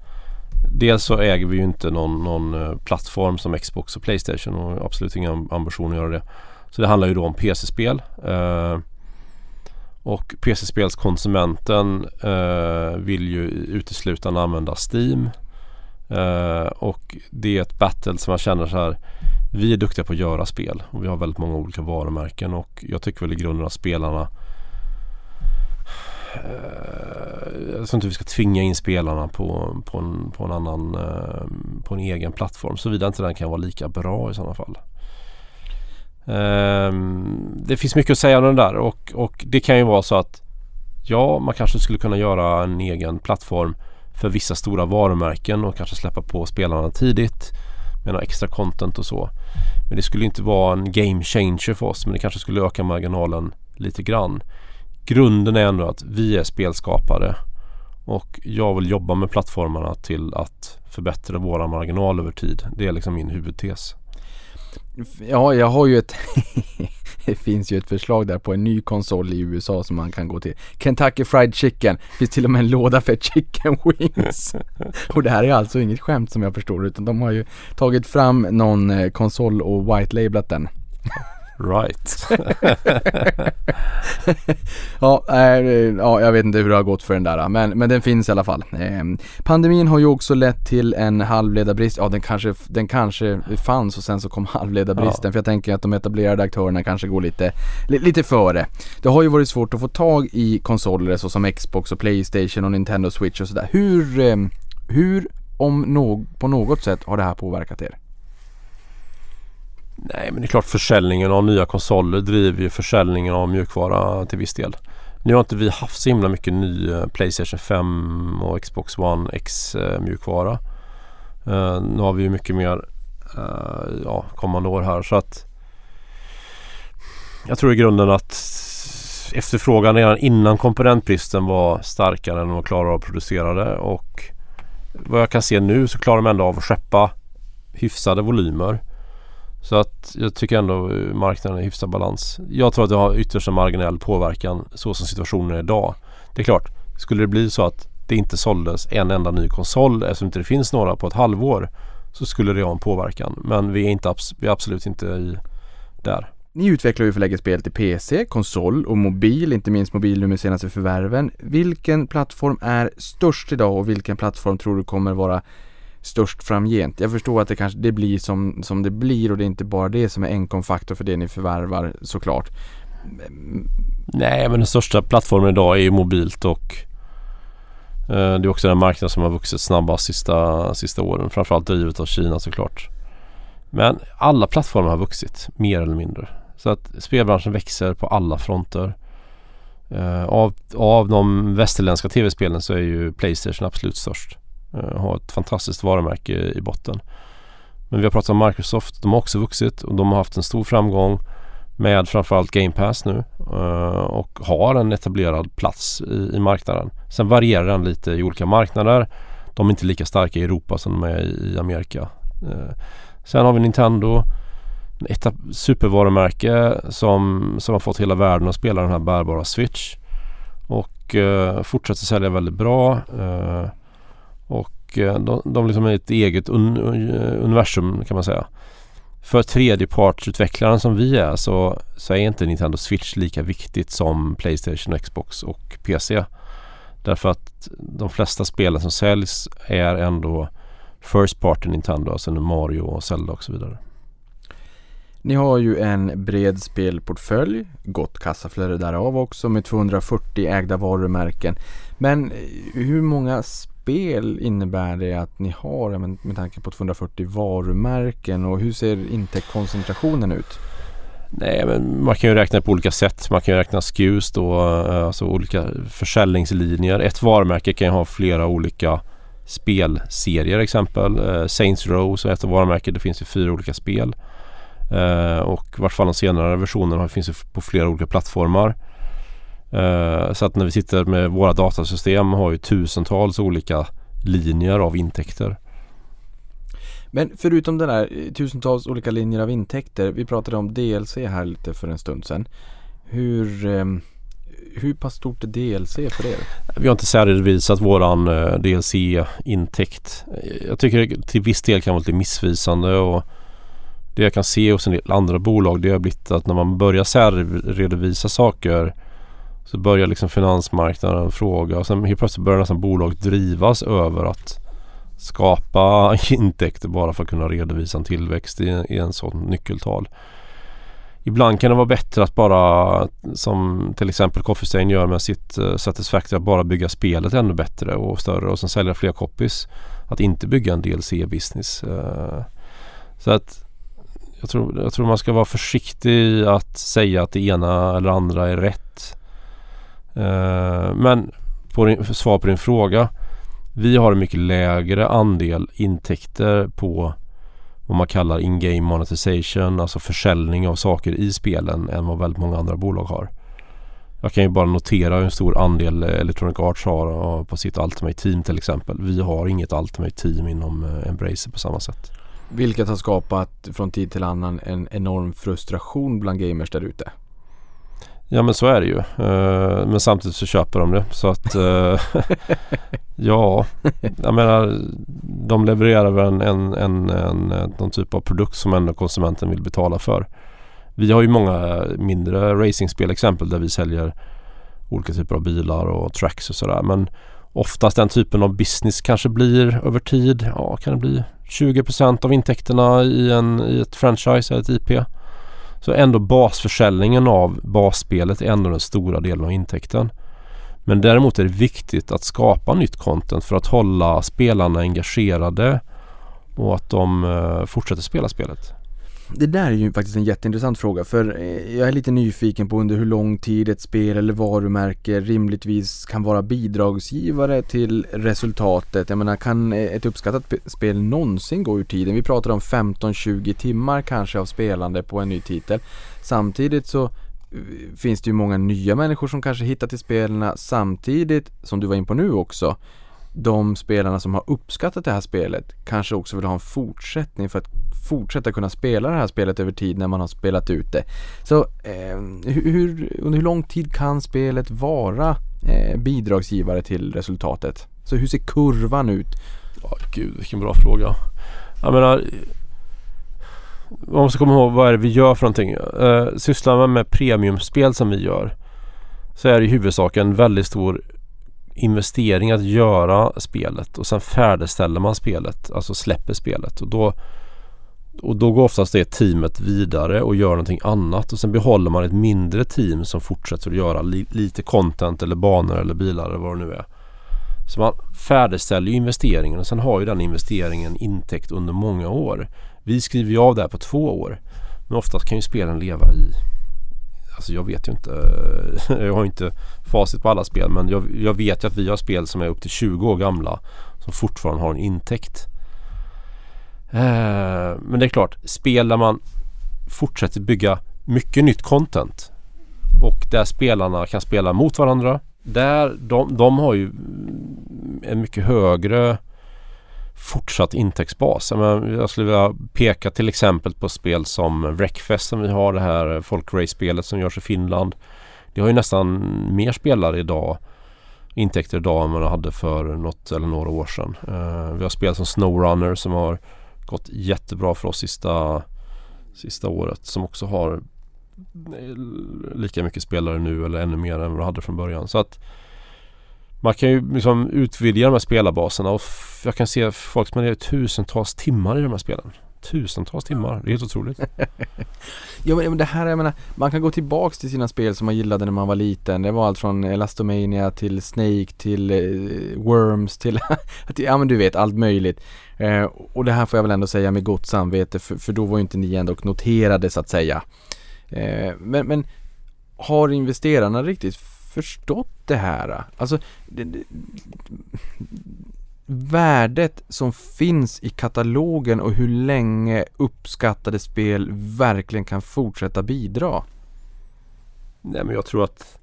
Dels så äger vi ju inte någon, någon plattform som Xbox och Playstation och absolut inga ambitioner att göra det. Så det handlar ju då om PC-spel. Eh, och PC-spelskonsumenten eh, vill ju uteslutande använda Steam. Eh, och det är ett battle som jag känner så här. Vi är duktiga på att göra spel och vi har väldigt många olika varumärken och jag tycker väl i grunden att spelarna eh, jag tror inte vi ska tvinga in spelarna på, på, en, på en annan eh, på en egen plattform såvida inte den kan vara lika bra i sådana fall. Ehm, det finns mycket att säga om den där och, och det kan ju vara så att ja, man kanske skulle kunna göra en egen plattform för vissa stora varumärken och kanske släppa på spelarna tidigt med några extra content och så. Men det skulle inte vara en game changer för oss men det kanske skulle öka marginalen lite grann. Grunden är ändå att vi är spelskapare och jag vill jobba med plattformarna till att förbättra våra marginal över tid. Det är liksom min huvudtes. Ja, jag har ju ett Det finns ju ett förslag där på en ny konsol i USA som man kan gå till. Kentucky Fried Chicken. Det finns till och med en låda för chicken wings. och det här är alltså inget skämt som jag förstår utan de har ju tagit fram någon eh, konsol och white-lablat den. Right. ja, äh, ja, jag vet inte hur det har gått för den där, men, men den finns i alla fall. Eh, pandemin har ju också lett till en halvledarbrist. Ja, den kanske, den kanske fanns och sen så kom halvledarbristen. Ja. För jag tänker att de etablerade aktörerna kanske går lite, li, lite före. Det har ju varit svårt att få tag i konsoler såsom Xbox och Playstation och Nintendo Switch och sådär. Hur, eh, hur om no på något sätt har det här påverkat er? Nej men det är klart försäljningen av nya konsoler driver ju försäljningen av mjukvara till viss del. Nu har inte vi haft så himla mycket ny eh, Playstation 5 och Xbox One X eh, mjukvara. Uh, nu har vi ju mycket mer uh, ja, kommande år här så att jag tror i grunden att efterfrågan redan innan komponentbristen var starkare än de klarar av att producera det och vad jag kan se nu så klarar de ändå av att skeppa hyfsade volymer. Så att jag tycker ändå marknaden är hyfsad balans. Jag tror att det har ytterst en marginell påverkan så som situationen är idag. Det är klart, skulle det bli så att det inte såldes en enda ny konsol eftersom det inte finns några på ett halvår så skulle det ha en påverkan. Men vi är, inte, vi är absolut inte i, där. Ni utvecklar ju förlägger spel till PC, konsol och mobil, inte minst mobil nu med senaste förvärven. Vilken plattform är störst idag och vilken plattform tror du kommer vara störst framgent. Jag förstår att det kanske det blir som, som det blir och det är inte bara det som är enkom faktor för det ni förvärvar såklart. Nej men den största plattformen idag är ju mobilt och eh, det är också den marknad som har vuxit snabbast sista, sista åren. Framförallt drivet av Kina såklart. Men alla plattformar har vuxit mer eller mindre. Så att spelbranschen växer på alla fronter. Eh, av, av de västerländska tv-spelen så är ju Playstation absolut störst. Eh, har ett fantastiskt varumärke i botten. Men vi har pratat om Microsoft. De har också vuxit och de har haft en stor framgång med framförallt Game Pass nu eh, och har en etablerad plats i, i marknaden. Sen varierar den lite i olika marknader. De är inte lika starka i Europa som de är i, Amerika. Eh, sen har vi Nintendo ett supervarumärke som, som har fått hela världen att spela den här bärbara Switch. Och eh, fortsätter sälja väldigt bra. Eh, och eh, de, de liksom är ett eget un, universum kan man säga. För tredjepartsutvecklaren som vi är så, så är inte Nintendo Switch lika viktigt som Playstation, Xbox och PC. Därför att de flesta spelen som säljs är ändå First Party Nintendo, alltså Mario och Zelda och så vidare. Ni har ju en bred spelportfölj, gott kassaflöde därav också med 240 ägda varumärken. Men eh, hur många spel innebär det att ni har med, med tanke på 240 varumärken och hur ser intäktskoncentrationen ut? Nej, men man kan ju räkna på olika sätt. Man kan ju räkna SKUs då, eh, alltså olika försäljningslinjer. Ett varumärke kan ju ha flera olika spelserier exempel. Eh, Saints Row så är ett varumärke. Det finns ju fyra olika spel. Eh, och i vart fall de senare versionerna finns ju på flera olika plattformar. Uh, så att när vi sitter med våra datasystem har ju tusentals olika linjer av intäkter. Men förutom det där eh, tusentals olika linjer av intäkter. Vi pratade om DLC här lite för en stund sedan. Hur, um, hur pass stort är DLC för er? Vi har inte särredovisat våran eh, DLC-intäkt. Jag tycker till viss del kan vara lite missvisande och det jag kan se hos en del andra bolag det har blivit att när man börjar särredovisa saker så börjar liksom finansmarknaden fråga och sen helt plötsligt börjar nästan bolag drivas över att skapa intäkter bara för att kunna redovisa en tillväxt i, i en sån nyckeltal. Ibland kan det vara bättre att bara som till exempel Coffee Stain gör med sitt eh, uh, Satisfactory att bara bygga spelet ännu bättre och större och sen sälja fler copies. Att inte bygga en DLC-business. Uh, eh. så att jag tror, jag tror man ska vara försiktig att säga att det ena eller andra är rätt. Eh, men på din, svar på din fråga. Vi har en mycket lägre andel intäkter på vad man kallar in-game monetization, alltså försäljning av saker i spelen än vad väldigt många andra bolag har. Jag kan ju bara notera hur stor andel eh, Electronic Arts har eh, på sitt Ultimate Team till exempel. Vi har inget Ultimate Team inom Embracer på samma sätt. Vilket har skapat från tid till annan en enorm frustration bland gamers där ute. Ja men så är det ju. Uh, men samtidigt så köper de det. Så att uh, ja, jag menar de levererar väl en, en, en, en, någon typ av produkt som ändå konsumenten vill betala för. Vi har ju många mindre racingspel exempel där vi säljer olika typer av bilar och tracks och sådär. Men oftast den typen av business kanske blir över tid, ja kan det bli 20% av intäkterna i, en, i ett franchise eller ett IP. Så ändå basförsäljningen av basspelet är ändå den stora delen av intäkten. Men däremot är det viktigt att skapa nytt content för att hålla spelarna engagerade och att de eh, fortsätter spela spelet. Det där är ju faktiskt en jätteintressant fråga för eh, jag är lite nyfiken på under hur lång tid ett spel eller varumärke rimligtvis kan vara bidragsgivare till resultatet. Jag menar kan eh, ett uppskattat spel någonsin gå ur tiden? Vi pratar om 15-20 timmar kanske av spelande på en ny titel. Samtidigt så eh, finns det ju många nya människor som kanske hittar till spelen samtidigt som du var in på nu också de spelarna som har uppskattat det här spelet kanske också vill ha en fortsättning för att fortsätta kunna spela det här spelet över tid när man har spelat ut det. Så eh, hur, under hur lång tid kan spelet vara eh, bidragsgivare till resultatet? Så hur ser kurvan ut? Ja, gud vilken bra fråga. Jag menar man måste komma ihåg vad är det vi gör för någonting. Eh, sysslar man med premiumspel som vi gör så är det i huvudsak en väldigt stor investering att göra spelet och sen färdigställer man spelet, alltså släpper spelet. Och då, och då går oftast det teamet vidare och gör någonting annat och sen behåller man ett mindre team som fortsätter att göra li lite content eller banor eller bilar eller vad det nu är. Så man färdigställer ju investeringen och sen har ju den investeringen intäkt under många år. Vi skriver ju av det här på två år. Men oftast kan ju spelen leva i Alltså jag vet ju inte. Eh, jag har inte facit på alla spel men jag, jag vet ju att vi har spel som är upp till 20 år gamla som fortfarande har en intäkt. Eh, men det är klart, spel där man fortsätter bygga mycket nytt content och där spelarna kan spela mot varandra. Där de, de har ju en mycket högre fortsatt intäktsbas. Jag, skulle vilja peka till exempel på spel som Wreckfest som vi har, det här folkrace-spelet som görs i Finland. Det har ju nästan mer spelare idag intäkter idag än vad det hade för något eller några år sedan. Eh, vi har spel som Snowrunner som har gått jättebra för oss sista, sista året som också har eh, lika mycket spelare nu eller ännu mer än vad det hade från början. Så att man kan ju liksom utvidga de här spelarbaserna och jag kan se folk som har tusentals timmar i de här spelen. Tusentals timmar, det är helt otroligt. ja men det här, jag menar, man kan gå tillbaks till sina spel som man gillade när man var liten. Det var allt från Elastomania till Snake till eh, Worms till, ja men du vet allt möjligt. Eh, och det här får jag väl ändå säga med gott samvete för, för då var ju inte ni ändå noterade så att säga. Eh, men, men har investerarna riktigt förstått det här? Alltså det, det, värdet som finns i katalogen och hur länge uppskattade spel verkligen kan fortsätta bidra? Nej men jag tror att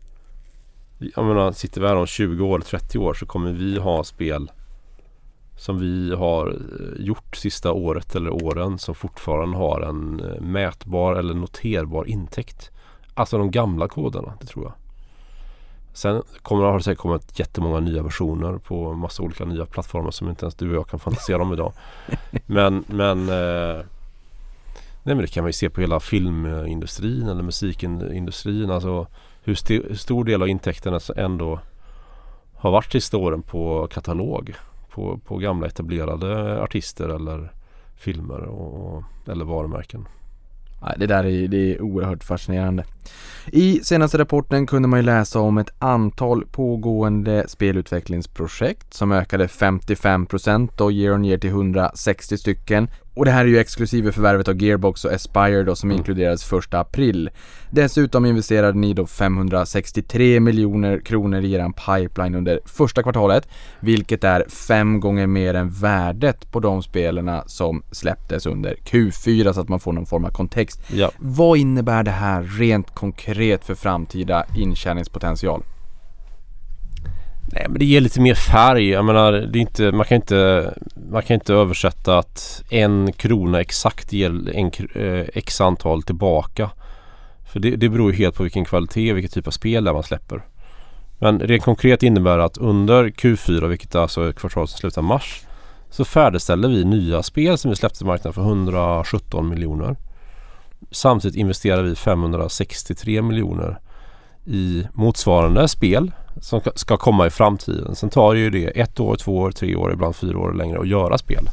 jag menar, sitter vi här om 20 år, 30 år så kommer vi ha spel som vi har eh, gjort sista året eller åren som fortfarande har en eh, mätbar eller noterbar intäkt. Alltså de gamla koderna, det tror jag. Sen kommer det, har det säkert kommit jättemånga nya versioner på massa olika nya plattformar som inte ens du och jag kan fantisera om idag. Men, men, eh, nej, men det kan man ju se på hela filmindustrin eller musikindustrin. Alltså hur, st hur stor del av intäkterna ändå har varit sista åren på katalog. På, på gamla etablerade artister eller filmer och, eller varumärken. Det där är, det är oerhört fascinerande. I senaste rapporten kunde man ju läsa om ett antal pågående spelutvecklingsprojekt som ökade 55% då year on year till 160 stycken och det här är ju exklusive förvärvet av Gearbox och Aspire då som mm. inkluderades 1 april. Dessutom investerade ni då 563 miljoner kronor i eran pipeline under första kvartalet, vilket är fem gånger mer än värdet på de spelarna som släpptes under Q4 så att man får någon form av kontext. Ja. Vad innebär det här rent konkret för framtida intjäningspotential? Nej men det ger lite mer färg. Jag menar, det är inte, man kan inte man kan inte översätta att en krona exakt ger en, eh, x antal tillbaka. För det, det beror ju helt på vilken kvalitet och vilken typ av spel man släpper. Men rent konkret innebär det att under Q4, vilket är alltså är kvartalet som slutar mars, så färdigställer vi nya spel som vi släppte till marknaden för 117 miljoner. Samtidigt investerar vi 563 miljoner i motsvarande spel som ska komma i framtiden. Sen tar ju det ett år, två år, tre år, ibland fyra år längre att göra spel.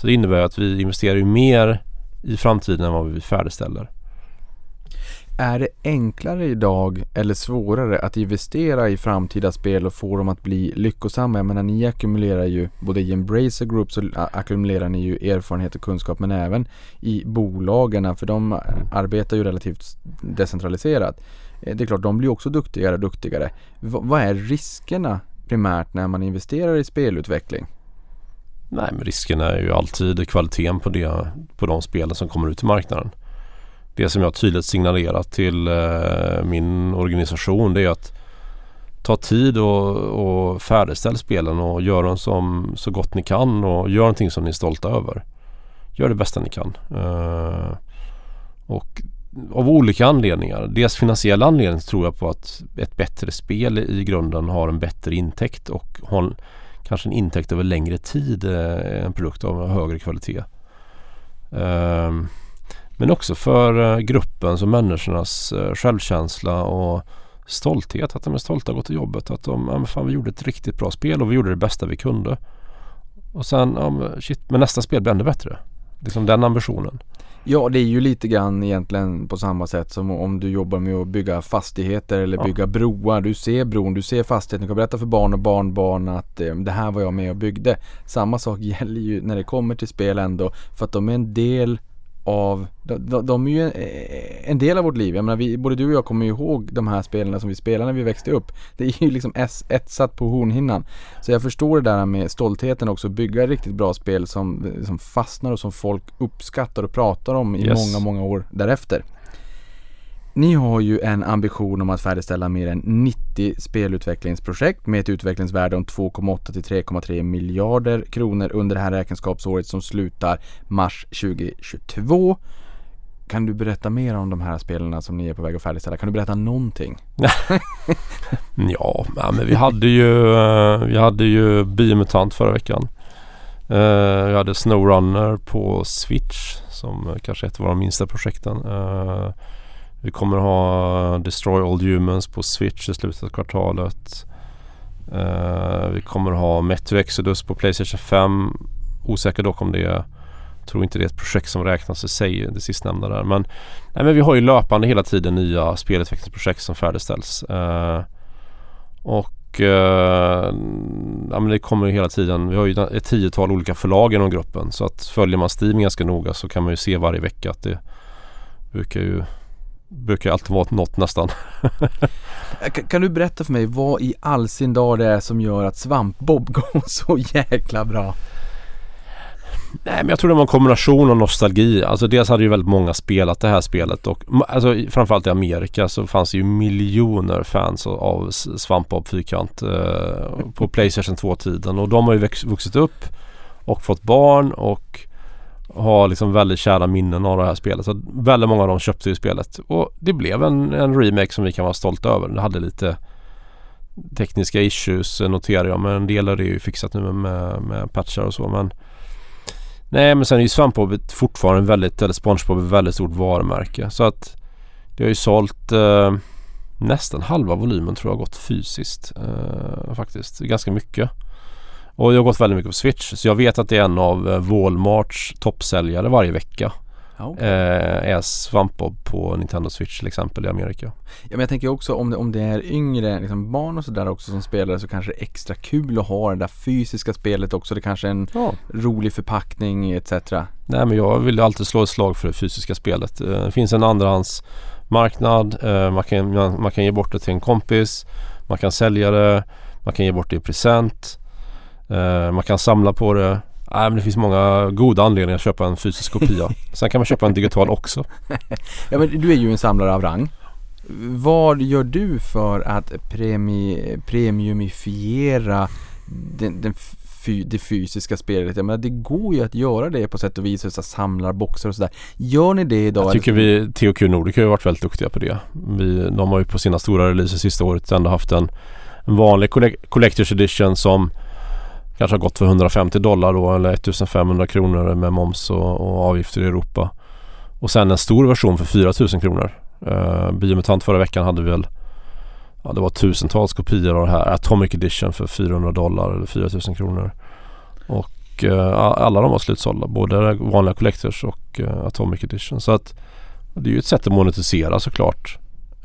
Så det innebär att vi investerar mer i framtiden än vad vi färdigställer. Är det enklare idag eller svårare att investera i framtida spel och få dem att bli lyckosamma? Jag menar ni ackumulerar ju, både i Embracer Group så ackumulerar ni ju erfarenhet och kunskap men även i bolagen för de arbetar ju relativt decentraliserat. Eh, det är klart, de blir också duktigare och duktigare. V vad är riskerna primärt när man investerar i spelutveckling? Nej, men riskerna är ju alltid kvaliteten på, det, på de spelen som kommer ut i marknaden det som jag tydligt signalerat till eh, min organisation det är att ta tid och, och färdigställ spelen och gör dem som, så gott ni kan och gör någonting som ni är stolta över. Gör det bästa ni kan. Eh, och av olika anledningar. Dels finansiella anledningar tror jag på att ett bättre spel i grunden har en bättre intäkt och har kanske en intäkt över längre tid. Eh, en produkt av högre kvalitet. Ehm, men också för eh, gruppens och människornas eh, självkänsla och stolthet. Att de är stolta att gå till jobbet. Att de, ja men fan vi gjorde ett riktigt bra spel och vi gjorde det bästa vi kunde. Och sen, ja men shit, men nästa spel blir ännu bättre. Liksom den ambitionen. Ja, det är ju lite grann egentligen på samma sätt som om du jobbar med att bygga fastigheter eller ja. bygga broar. Du ser bron, du ser fastigheten, du kan berätta för barn och barnbarn att eh, det här var jag med och byggde. Samma sak gäller ju när det kommer till spel ändå för att de är en del av, de, de, är ju en del av vårt liv. Jag menar, vi, både du och jag kommer ju ihåg de här spelen som vi spelade när vi växte upp. Det är ju liksom etsat på hornhinnan. Så jag förstår det där med stoltheten också, bygga riktigt bra spel som, som fastnar och som folk uppskattar och pratar om i yes. många, många år därefter. Ni har ju en ambition om att färdigställa mer än 90 spelutvecklingsprojekt med ett utvecklingsvärde om 2,8 till 3,3 miljarder kronor under det här räkenskapsåret som slutar mars 2022. Kan du berätta mer om de här spelen som ni är på väg att färdigställa? Kan du berätta någonting? ja, men vi hade ju, eh, vi hade ju Biomutant förra veckan. Eh, uh, vi hade Snowrunner på Switch som kanske är ett av våra minsta projekten. Uh, vi kommer ha Destroy All Humans på Switch i slutet av kvartalet. Uh, vi kommer ha Metro Exodus på Playstation 5. Osäker dock om det är tror inte det är ett projekt som räknas i sig, det sistnämnda där. Men, nej, men vi har ju löpande hela tiden nya spelutvecklingsprojekt som färdigställs. Uh, och uh, ja, men det kommer ju hela tiden. Vi har ju ett tiotal olika förlag inom gruppen. Så att följer man Steam ganska noga så kan man ju se varje vecka att det brukar ju brukar alltid vara något nästan. kan du berätta för mig vad i all sin dag det är som gör att Svampbob går så jäkla bra? Nej men jag tror det var en kombination av nostalgi. Alltså dels hade ju väldigt många spelat det här spelet och alltså, framförallt i Amerika så fanns det ju miljoner fans av Svampbob Fyrkant eh, på Playstation 2-tiden och de har ju vuxit upp och fått barn och har liksom väldigt kära minnen av det här spelet. Så väldigt många av dem köpte ju spelet. Och det blev en, en remake som vi kan vara stolta över. Det hade lite tekniska issues noterar jag. Men en del av det är ju fixat nu med, med patchar och så. Men Nej men sen är ju Svampbob fortfarande väldigt, eller SpongeBob ett väldigt stort varumärke. Så att det har ju sålt eh, nästan halva volymen tror jag gått fysiskt eh, faktiskt. Ganska mycket. Och jag har gått väldigt mycket på Switch. Så jag vet att det är en av eh, Walmarts toppsäljare varje vecka. Okay. Eh, är Svampbob på Nintendo Switch till exempel i Amerika. Ja men jag tänker också om det, om det är yngre liksom barn och sådär också som spelar så kanske det är extra kul att ha det där fysiska spelet också. Det kanske är en ja. rolig förpackning etc. Nej men jag vill alltid slå ett slag för det fysiska spelet. Eh, det finns en andrahandsmarknad. Eh, man kan, man kan ge bort det till en kompis. Man kan sälja det. Man kan ge bort det i present. Eh, man kan samla på det. Nej, men det finns många goda anledningar att köpa en fysisk kopia. Sen kan man köpa en digital också. ja, men du är ju en samlare av rang. Vad gör du för att premi, premiumifiera den, den det fysiska spelet. Jag menar, det går ju att göra det på sätt och vis, så samlarboxar och sådär. Gör ni det idag? Jag tycker vi, THQ Nordic har ju varit väldigt duktiga på det. Vi, de har ju på sina stora releaser sista året ändå haft en, en vanlig Collector's Edition som kanske har gått för 150 dollar då eller 1500 kronor med moms och, och avgifter i Europa. Och sen en stor version för 4000 kronor. Uh, Biomutant förra veckan hade vi väl ja, det var tusentals kopior av det här Atomic Edition för 400 dollar eller 4000 kronor. Och uh, alla de var slutsålda. Både vanliga Collectors och uh, Atomic Edition. Så att det är ju ett sätt att monetisera såklart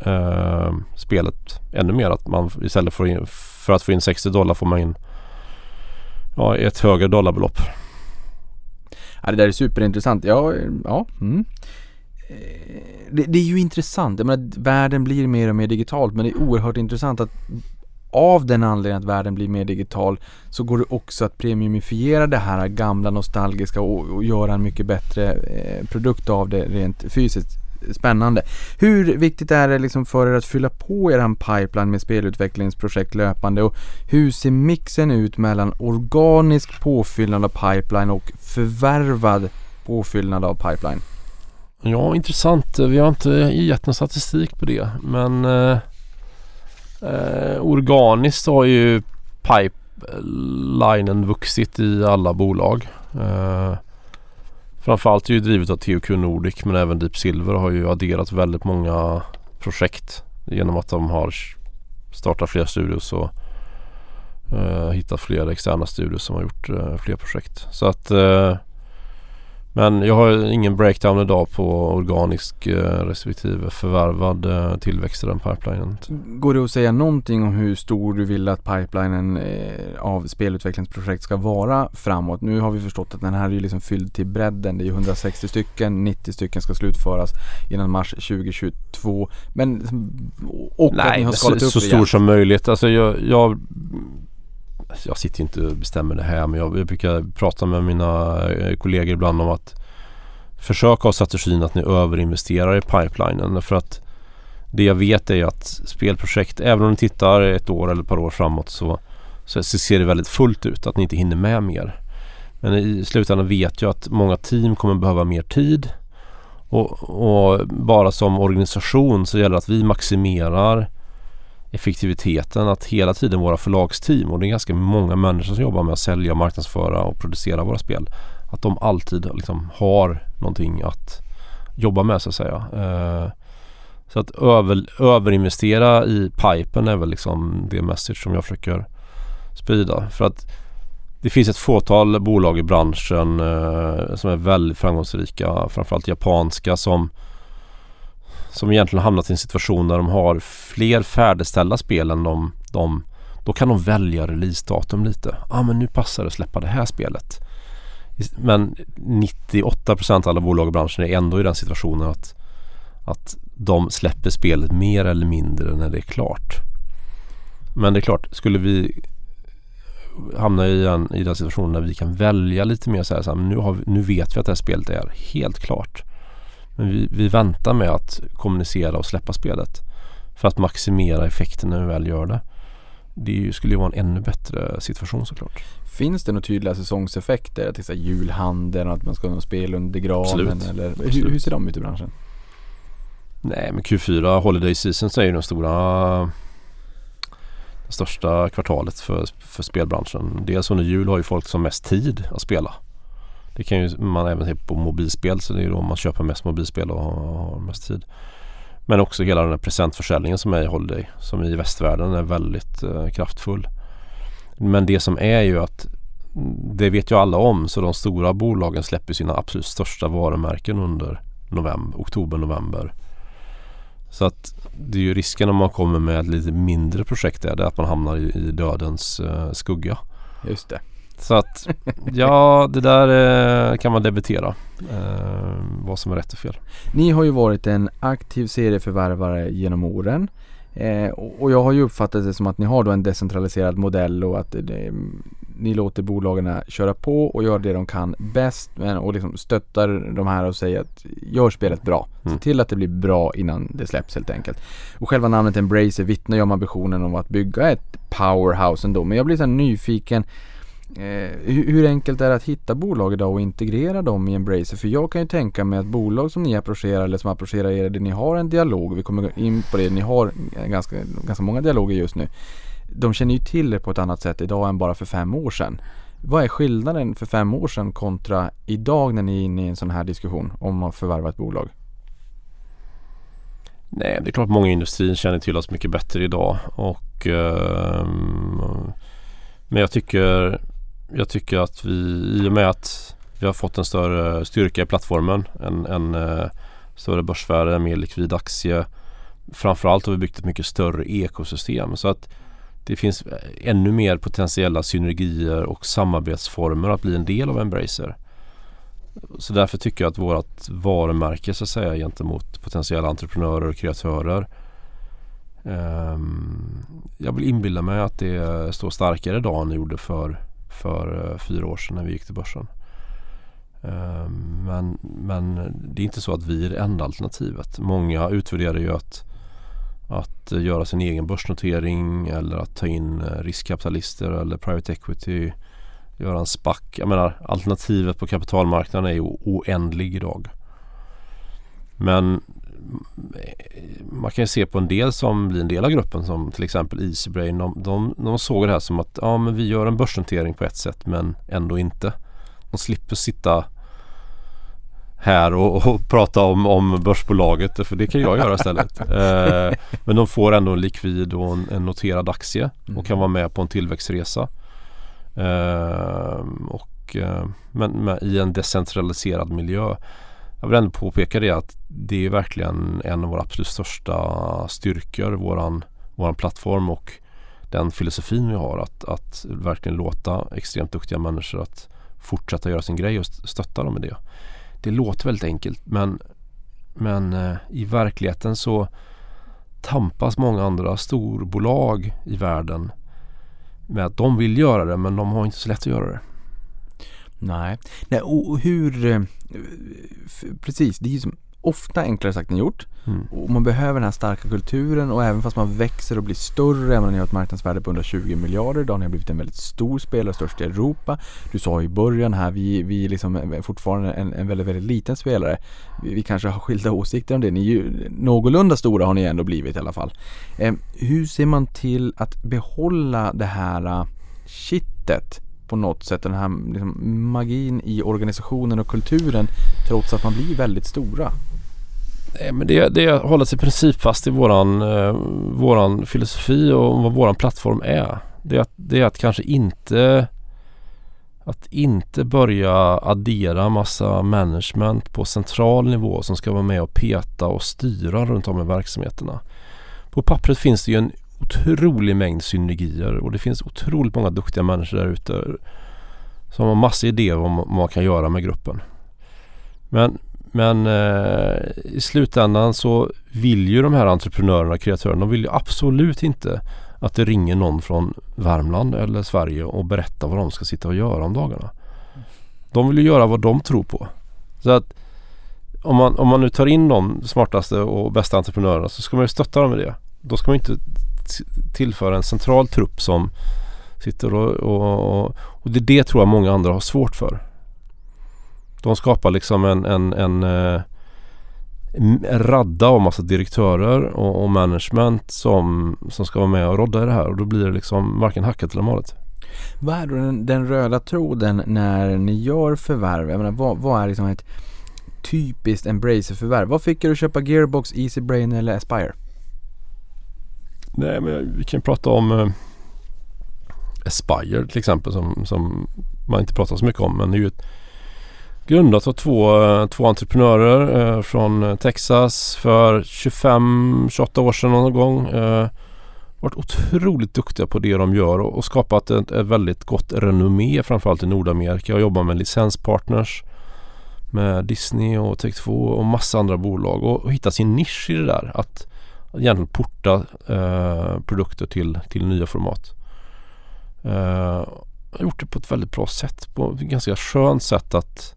uh, spelet ännu mer. Att man istället för, in, för att få in 60 dollar får man in ja, ett högre dollarbelopp. Ja, det där är superintressant. Ja, ja. Mm. Eh, det, det, är ju intressant. Jag menar, världen blir mer och mer digitalt men det är oerhört intressant att av den anledningen att världen blir mer digital så går det också att premiumifiera det här gamla nostalgiska och, och göra en mycket bättre eh, produkt av det rent fysiskt spännande. Hur viktigt är det liksom för er att fylla på er pipeline med spelutvecklingsprojekt löpande och hur ser mixen ut mellan organisk påfyllnad av pipeline och förvärvad påfyllnad av pipeline? Ja, intressant. Vi har inte gett någon statistik på det men eh, eh, organiskt har ju pipelinen vuxit i alla bolag. Eh, Framförallt är ju drivet av THQ Nordic men även Deep Silver har ju adderat väldigt många projekt genom att de har startat fler studios och eh, hittat fler externa studios som har gjort eh, fler projekt. Så att eh, men jag har ingen breakdown idag på organisk eh, respektive förvärvad eh, tillväxt i den pipelinen. Går det att säga någonting om hur stor du vill att pipelinen eh, av spelutvecklingsprojekt ska vara framåt? Nu har vi förstått att den här är liksom fylld till bredden. Det är 160 stycken, 90 stycken ska slutföras innan mars 2022. Men och Nej, att ni har skalat så, upp så stor som möjligt. Alltså jag, jag Alltså, jag sitter inte och bestämmer det här men jag, jag brukar prata med mina eh, kollegor ibland om att försöka ha strategin att ni överinvesterar i pipelinen. För att det jag vet är att spelprojekt, även om ni tittar ett år eller ett par år framåt så, så ser det väldigt fullt ut att ni inte hinner med mer. Men i slutändan vet jag att många team kommer behöva mer tid. Och, och bara som organisation så gäller det att vi maximerar effektiviteten att hela tiden våra förlagsteam och det är ganska många människor som jobbar med att sälja, marknadsföra och producera våra spel. Att de alltid liksom har någonting att jobba med så att säga. Eh, så att över, överinvestera i pipen är väl liksom det message som jag försöker sprida. För att det finns ett fåtal bolag i branschen eh, som är väldigt framgångsrika. Framförallt japanska som som egentligen hamnat i en situation där de har fler färdigställda spel än de, de då kan de välja releasedatum lite. Ja ah, men nu passar det att släppa det här spelet. Men 98% av alla bolag i branschen är ändå i den situationen att, att de släpper spelet mer eller mindre när det är klart. Men det är klart, skulle vi hamna i, en, i den situationen där vi kan välja lite mer så här, så här nu, har vi, nu vet vi att det här spelet är helt klart. Men vi, vi väntar med att kommunicera och släppa spelet för att maximera effekten när vi väl gör det. Det skulle ju vara en ännu bättre situation såklart. Finns det några tydliga säsongseffekter? Till exempel julhandeln och att man ska ha spel under granen? Absolut. Eller, Absolut. Hur, hur, ser de ut i branschen? Nej men Q4 Holiday Season är ju den stora det största kvartalet för, för spelbranschen. Dels under jul har ju folk som mest tid att spela. Det kan ju man även se på mobilspel så det är då man köper mest mobilspel och har mest tid. Men också hela den här presentförsäljningen som är i Holiday som i västvärlden är väldigt eh, kraftfull. Men det som är ju att det vet ju alla om så de stora bolagen släpper sina absolut största varumärken under november, oktober, november. Så att det är ju risken om man kommer med ett lite mindre projekt är det att man hamnar i, i dödens eh, skugga. Just det. Så att ja, det där eh, kan man debitera. Eh, vad som är rätt och fel. Ni har ju varit en aktiv serieförvärvare genom åren. Eh, och jag har ju uppfattat det som att ni har då en decentraliserad modell och att det, ni låter bolagen köra på och göra det de kan bäst men, och liksom stöttar de här och säger att gör spelet bra. Mm. Se till att det blir bra innan det släpps helt enkelt. Och själva namnet Embracer vittnar ju om ambitionen om att bygga ett powerhouse ändå. Men jag blir så nyfiken Eh, hur enkelt är det att hitta bolag idag och integrera dem i Embracer? För jag kan ju tänka mig att bolag som ni approcherar eller som approcherar er, där ni har en dialog, vi kommer in på det, ni har ganska, ganska många dialoger just nu. De känner ju till er på ett annat sätt idag än bara för fem år sedan. Vad är skillnaden för fem år sedan kontra idag när ni är inne i en sån här diskussion om att förvärva ett bolag? Nej, det är klart många i industrin känner till oss mycket bättre idag och eh, men jag tycker jag tycker att vi i och med att vi har fått en större styrka i plattformen, en, en uh, större börsvärde, en mer likvid aktie. Framförallt har vi byggt ett mycket större ekosystem så att det finns eh, ännu mer potentiella synergier och samarbetsformer att bli en del av Embracer. Så därför tycker jag att vårt varumärke så att säga gentemot potentiella entreprenörer och kreatörer um, Jag vill inbilla mig att det står starkare idag än det gjorde för för eh, fyra år sedan när vi gick till börsen. Ehm, men, men det är inte så att vi är det enda alternativet. Många utvärderar ju att, att göra sin egen börsnotering eller att ta in eh, riskkapitalister eller private equity. Göra en SPAC. Jag menar alternativet på kapitalmarknaden är ju oändlig idag. Men man kan ju se på en del som blir en del av gruppen som till exempel Easybrain. De, de, de såg det här som att ja, men vi gör en börsnotering på ett sätt men ändå inte. De slipper sitta här och, och prata om, om börsbolaget för det kan jag göra istället. eh, men de får ändå en likvid och en, en noterad aktie och kan mm. vara med på en tillväxtresa. Eh, och, eh, men, men i en decentraliserad miljö jag vill ändå påpeka det att det är verkligen en av våra absolut största styrkor, våran, våran plattform och den filosofin vi har att, att verkligen låta extremt duktiga människor att fortsätta göra sin grej och stötta dem i det. Det låter väldigt enkelt men, men eh, i verkligheten så tampas många andra storbolag i världen med att de vill göra det men de har inte så lätt att göra det. Nej, Nej och hur... Eh, precis, det är ju som ofta enklare sagt än gjort. Mm. Och man behöver den här starka kulturen och även fast man växer och blir större, även om ni har ett marknadsvärde på 120 miljarder ni har blivit en väldigt stor spelare, störst i Europa. Du sa i början här, vi, vi liksom är fortfarande en, en väldigt, väldigt liten spelare. Vi, vi, kanske har skilda åsikter om det. Ni är ju någorlunda stora har ni ändå blivit i alla fall. Eh, hur ser man till att behålla det här uh, kittet på något sätt den här liksom, magin i organisationen och kulturen trots att man blir väldigt stora? Nej, men det, det håller sig i princip fast i våran, eh, våran filosofi och vad våran plattform är. Det är, att, det är att kanske inte att inte börja addera massa management på central nivå som ska vara med och peta och styra runt om i verksamheterna. På pappret finns det ju en otrolig mängd synergier och det finns otroligt många duktiga människor där ute som har massor idéer om vad man kan göra med gruppen. Men, men eh, i slutändan så vill ju de här entreprenörerna och kreatörerna, de vill ju absolut inte att det ringer någon från Värmland eller Sverige och berättar vad de ska sitta och göra om dagarna. De vill ju göra vad de tror på. Så att om man, om man nu tar in de smartaste och bästa entreprenörerna så ska man ju stötta dem i det. Då ska man inte tillföra en central trupp som sitter och, och, och det det tror jag många andra har svårt för. De skapar liksom en, en, en, eh, en radda av massa direktörer och, och, management som, som ska vara med och rodda i det här och då blir det liksom varken hackat eller malet. Vad är då den, den, röda tråden när ni gör förvärv? Jag menar, vad, vad är liksom ett typiskt Embracer-förvärv? Vad fick er att köpa Gearbox, Easybrain eller Aspire? Nej men vi kan prata om eh, Aspire till exempel som, som man inte pratar så mycket om men det är ju ett grundat av två, eh, två entreprenörer eh, från eh, Texas för 25-28 år sedan någon gång. Eh, varit otroligt duktiga på det de gör och, och skapat ett, ett, väldigt gott renommé framförallt i Nordamerika och jobbar med licenspartners med Disney och Tech2 och massa andra bolag och, och hitta sin nisch i det där. Att egentligen porta eh, produkter till, till nya format. Eh, har gjort det på ett väldigt bra sätt. På ett ganska skönt sätt att,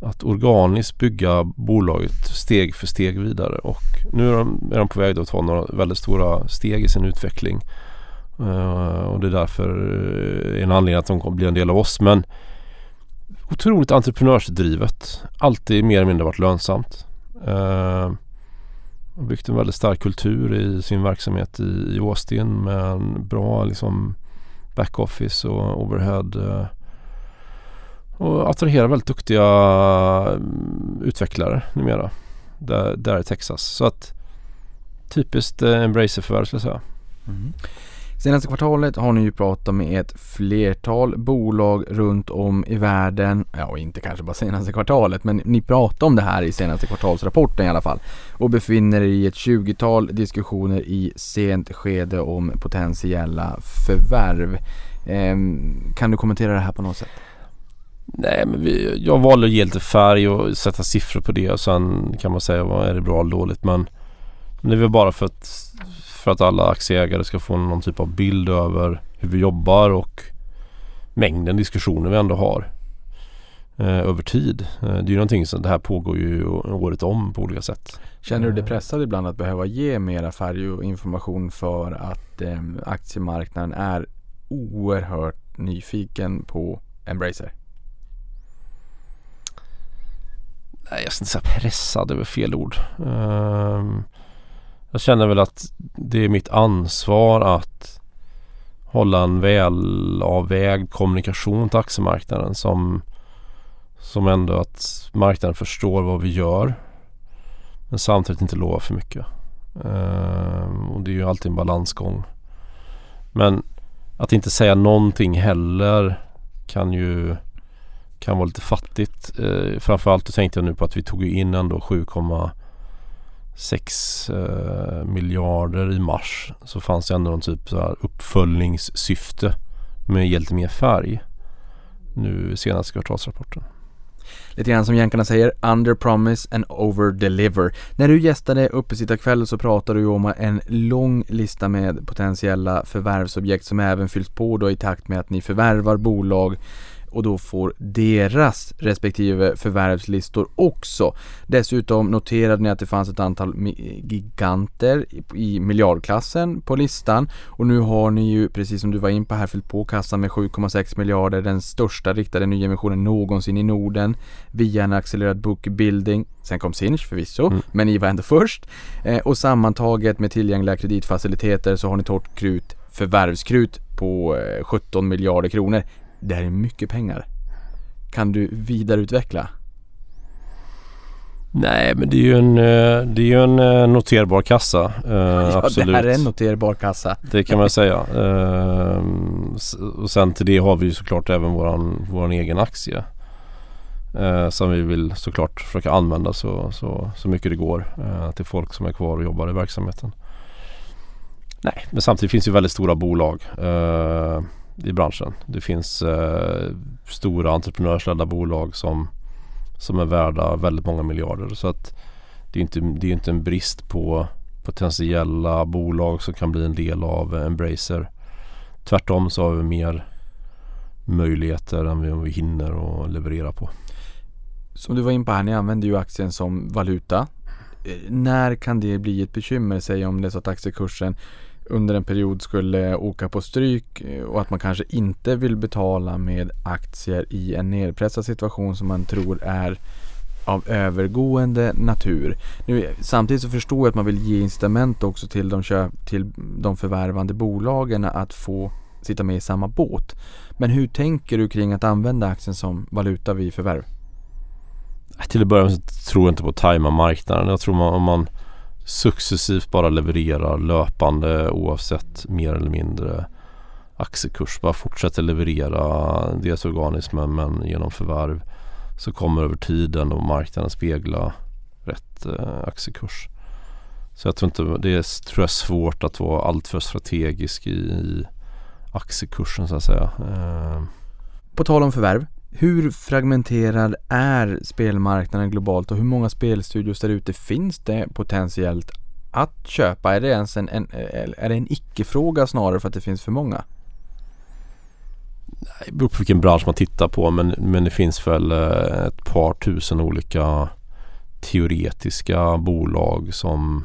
att organiskt bygga bolaget steg för steg vidare. Och nu är de, är de på väg att ta några väldigt stora steg i sin utveckling. Eh, och det är därför eh, en anledning att de kommer bli en del av oss. Men otroligt entreprenörsdrivet. Alltid mer eller mindre varit lönsamt. Eh, har byggt en väldigt stark kultur i sin verksamhet i, i Austin med en bra liksom backoffice och overhead. Eh, och attraherar väldigt duktiga mm, utvecklare numera. Där, där i Texas. Så att typiskt eh, Embracer-förvärv skulle jag säga. Mm. Senaste kvartalet har ni ju pratat med ett flertal bolag runt om i världen. Ja, och inte kanske bara senaste kvartalet, men ni pratar om det här i senaste kvartalsrapporten i alla fall. Och befinner er i ett 20-tal diskussioner i sent skede om potentiella förvärv. Eh, kan du kommentera det här på något sätt? Nej, men vi, jag valde att ge lite färg och sätta siffror på det och sen kan man säga vad är det bra eller dåligt. Men, men det är väl bara för att, för att alla aktieägare ska få någon typ av bild över hur vi jobbar och mängden diskussioner vi ändå har eh, över tid. Eh, det är ju någonting som det här pågår ju året om på olika sätt. Känner du dig pressad ibland att behöva ge mera färg och information för att eh, aktiemarknaden är oerhört nyfiken på Embracer? nej, jag ska inte säga pressad, det är väl fel ord. Um, jag känner väl att det är mitt ansvar att hålla en välavvägd kommunikation till aktiemarknaden som, som ändå att marknaden förstår vad vi gör. Men samtidigt inte lova för mycket. Uh, och det är ju alltid en balansgång. Men att inte säga någonting heller kan ju kan vara lite fattigt. Uh, framförallt tänkte jag nu på att vi tog in ändå 6 eh, miljarder i mars. Så fanns det ändå någon typ så här uppföljningssyfte med ge lite mer färg nu senaste kvartalsrapporten. Lite grann som jänkarna säger, under promise and over deliver. När du gästade uppesittarkvällen så pratade du om en lång lista med potentiella förvärvsobjekt som även fylls på då i takt med att ni förvärvar bolag och då får deras respektive förvärvslistor också. Dessutom noterade ni att det fanns ett antal giganter i miljardklassen på listan och nu har ni ju precis som du var in på här fyllt på kassan med 7,6 miljarder, den största riktade nyemissionen någonsin i Norden via en accelererad bookbuilding. Sen kom Sinch förvisso, mm. men ni var ändå först. Eh, och sammantaget med tillgängliga kreditfaciliteter så har ni torrt krut förvärvskrut på 17 eh, miljarder kronor. Det här är mycket pengar. Kan du vidareutveckla? Nej men det är ju en, eh, det är ju en eh, noterbar kassa. Eh, ja, absolut. det här är en noterbar kassa. Det kan man säga. Eh, och sen till det har vi ju såklart även våran, våran egen aktie. Som vi vill såklart försöka använda så, så, så mycket det går till folk som är kvar och jobbar i verksamheten. Nej, men samtidigt finns ju väldigt stora bolag. I branschen. Det finns eh, stora entreprenörsledda bolag som, som är värda väldigt många miljarder. Så att det är inte, det är inte en brist på potentiella bolag som kan bli en del av Embracer. Tvärtom så har vi mer möjligheter än vi hinner att leverera på. Som du var in på här, ni använder ju aktien som valuta. Eh, när kan det bli ett bekymmer, säg om det är så att aktiekursen under en period skulle åka på stryk eh, och att man kanske inte vill betala med aktier i en nedpressad situation som man tror är av övergående natur. Nu, samtidigt så förstår jag att man vill ge incitament också till de, köp, till de förvärvande bolagen att få sitta med i samma båt. Men hur tänker du kring att använda aktien som valuta vid förvärv? Till att börja med så tror jag inte på att tajma marknaden. Jag tror man, om man successivt bara levererar löpande oavsett mer eller mindre aktiekurs. Bara fortsätter leverera dels organiskt men, men genom förvärv så kommer över tiden och marknaden spegla rätt eh, aktiekurs. Så jag tror inte det är tror jag, svårt att vara alltför strategisk i, i aktiekursen så att säga. Eh. På tal om förvärv. Hur fragmenterad är spelmarknaden globalt och hur många spelstudios där ute finns det potentiellt att köpa? Är det ens en, en, är det en icke-fråga snarare för att det finns för många? Det beror på vilken bransch man tittar på men, men det finns väl eh, ett par tusen olika teoretiska bolag som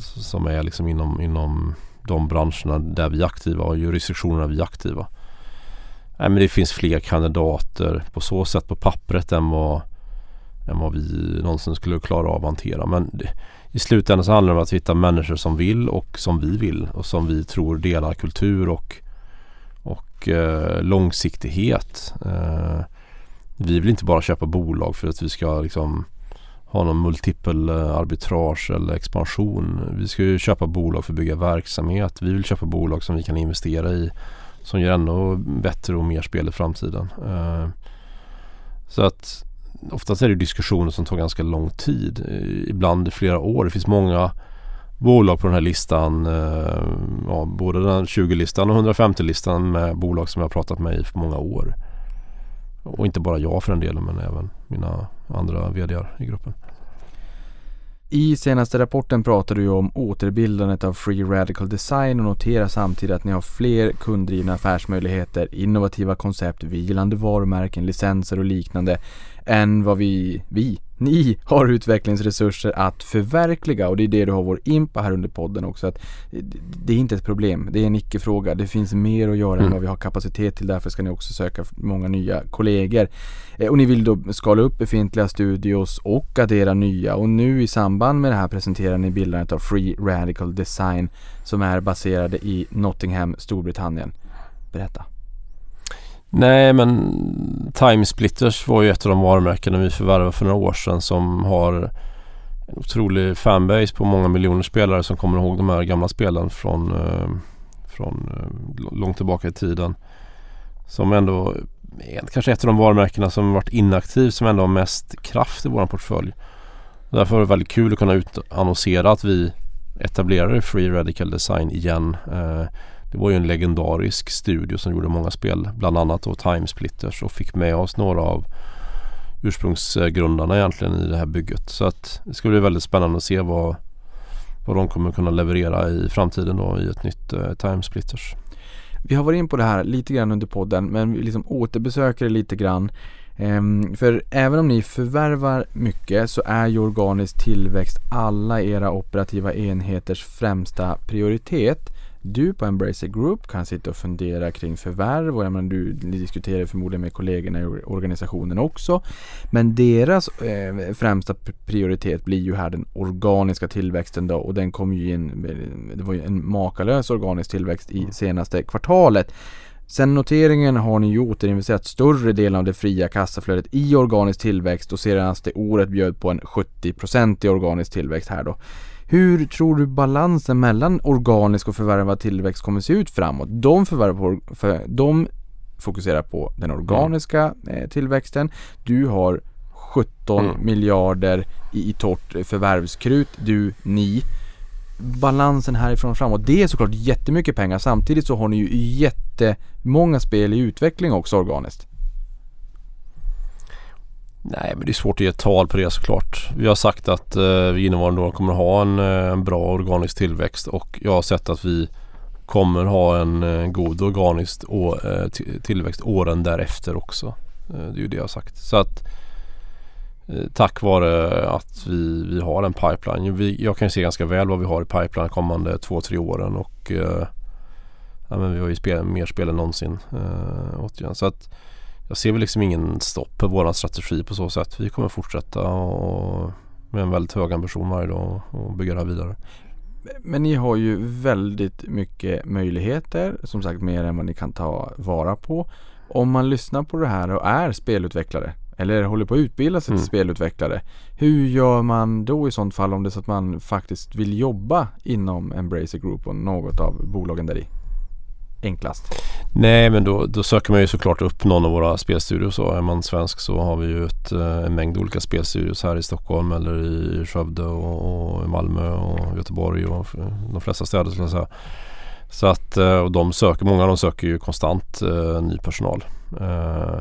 som är liksom inom, inom de branscherna där vi är aktiva och jurisdiktionerna vi är aktiva. Nej, men det finns fler kandidater på så sätt på pappret än vad, än vad vi någonsin skulle klara av att hantera. Men det, i slutändan så handlar det om att hitta människor som vill och som vi vill och som vi tror delar kultur och, och eh, långsiktighet. Eh, vi vill inte bara köpa bolag för att vi ska liksom ha någon multipel eh, arbitrage eller expansion. Vi ska ju köpa bolag för att bygga verksamhet. Vi vill köpa bolag som vi kan investera i som ger ännu bättre och mer spel i framtiden. Eh, så att oftast är det diskussioner som tar ganska lång tid. Eh, ibland i flera år. Det finns många bolag på den här listan. Eh, ja, både den 20-listan och 150-listan med bolag som jag har pratat med i för många år. Och inte bara jag för den delen men även mina andra vd i gruppen. I senaste rapporten pratar du om återbildandet av Free Radical Design och noterar samtidigt att ni har fler kunddrivna affärsmöjligheter, innovativa koncept, vilande varumärken, licenser och liknande än vad vi, vi, ni har utvecklingsresurser att förverkliga och det är det du har vår impa här under podden också. Att det är inte ett problem, det är en icke-fråga. Det finns mer att göra mm. än vad vi har kapacitet till. Därför ska ni också söka många nya kollegor. Eh, och ni vill då skala upp befintliga studios och addera nya och nu i samband med det här presenterar ni bildandet av Free Radical Design som är baserade i Nottingham, Storbritannien. Berätta. Nej men Timesplitters var ju ett av de varumärkena vi förvärvade för några år sedan som har en otrolig fanbase på många miljoner spelare som kommer ihåg de här gamla spelen från, eh, från eh, långt tillbaka i tiden. Som ändå är kanske ett av de varumärkena som varit inaktiv som ändå har mest kraft i vår portfölj. Därför var det väldigt kul att kunna utannonsera att vi etablerade Free Radical Design igen. Eh, det var ju en legendarisk studio som gjorde många spel. Bland annat då Timesplitters och fick med oss några av ursprungsgrundarna egentligen i det här bygget. Så att det ska bli väldigt spännande att se vad, vad de kommer kunna leverera i framtiden då i ett nytt eh, Timesplitters. Vi har varit in på det här lite grann under podden men vi liksom återbesöker det lite grann. Ehm, för även om ni förvärvar mycket så är ju organisk tillväxt alla era operativa enheters främsta prioritet du på Embracer Group kan sitta och fundera kring förvärv och jag menar, du diskuterar förmodligen med kollegorna i organisationen också. Men deras eh, främsta prioritet blir ju här den organiska tillväxten då och den kom ju in, det var ju en makalös organisk tillväxt i senaste kvartalet. Sen noteringen har ni ju återinvesterat större delen av det fria kassaflödet i organisk tillväxt och senaste året bjöd på en 70% i organisk tillväxt här då. Hur tror du balansen mellan organisk och förvärvad tillväxt kommer se ut framåt? De, förvärvar för, de fokuserar på den organiska eh, tillväxten. Du har 17 mm. miljarder i, i torrt förvärvskrut. Du, ni. Balansen härifrån framåt. Det är såklart jättemycket pengar. Samtidigt så har ni ju jättemånga spel i utveckling också organiskt. Nej men det är svårt att ge ett tal på det såklart. Vi har sagt att eh, vi innevarande år kommer ha en, eh, en, bra organisk tillväxt och jag har sett att vi kommer ha en en god organisk å, eh, tillväxt åren därefter också. Det är ju det jag har sagt. Så att tack vare att vi, vi har en pipeline. Vi, jag kan ju se ganska väl vad vi har i pipeline kommande två, tre åren och ja, men vi har ju spel, mer spel än någonsin. Eh, återigen. Så att jag ser väl liksom ingen stopp på vår strategi på så sätt. Vi kommer fortsätta och med en väldigt hög ambition varje dag och bygga det här vidare. Men ni har ju väldigt mycket möjligheter, som sagt mer än vad ni kan ta vara på. Om man lyssnar på det här och är spelutvecklare eller håller på att utbilda sig till mm. spelutvecklare. Hur gör man då i sånt fall om det är så att man faktiskt vill jobba inom Embracer Group och något av bolagen där i? enklast? Nej men då, då, söker man ju såklart upp någon av våra spelstudios. Är man svensk så har vi ju ett, eh, en mängd olika spelstudios här i Stockholm eller i Skövde och, och i Malmö och Göteborg och de flesta städer skulle jag säga. Så att eh, och de söker, många av dem söker ju konstant eh, ny personal. Eh,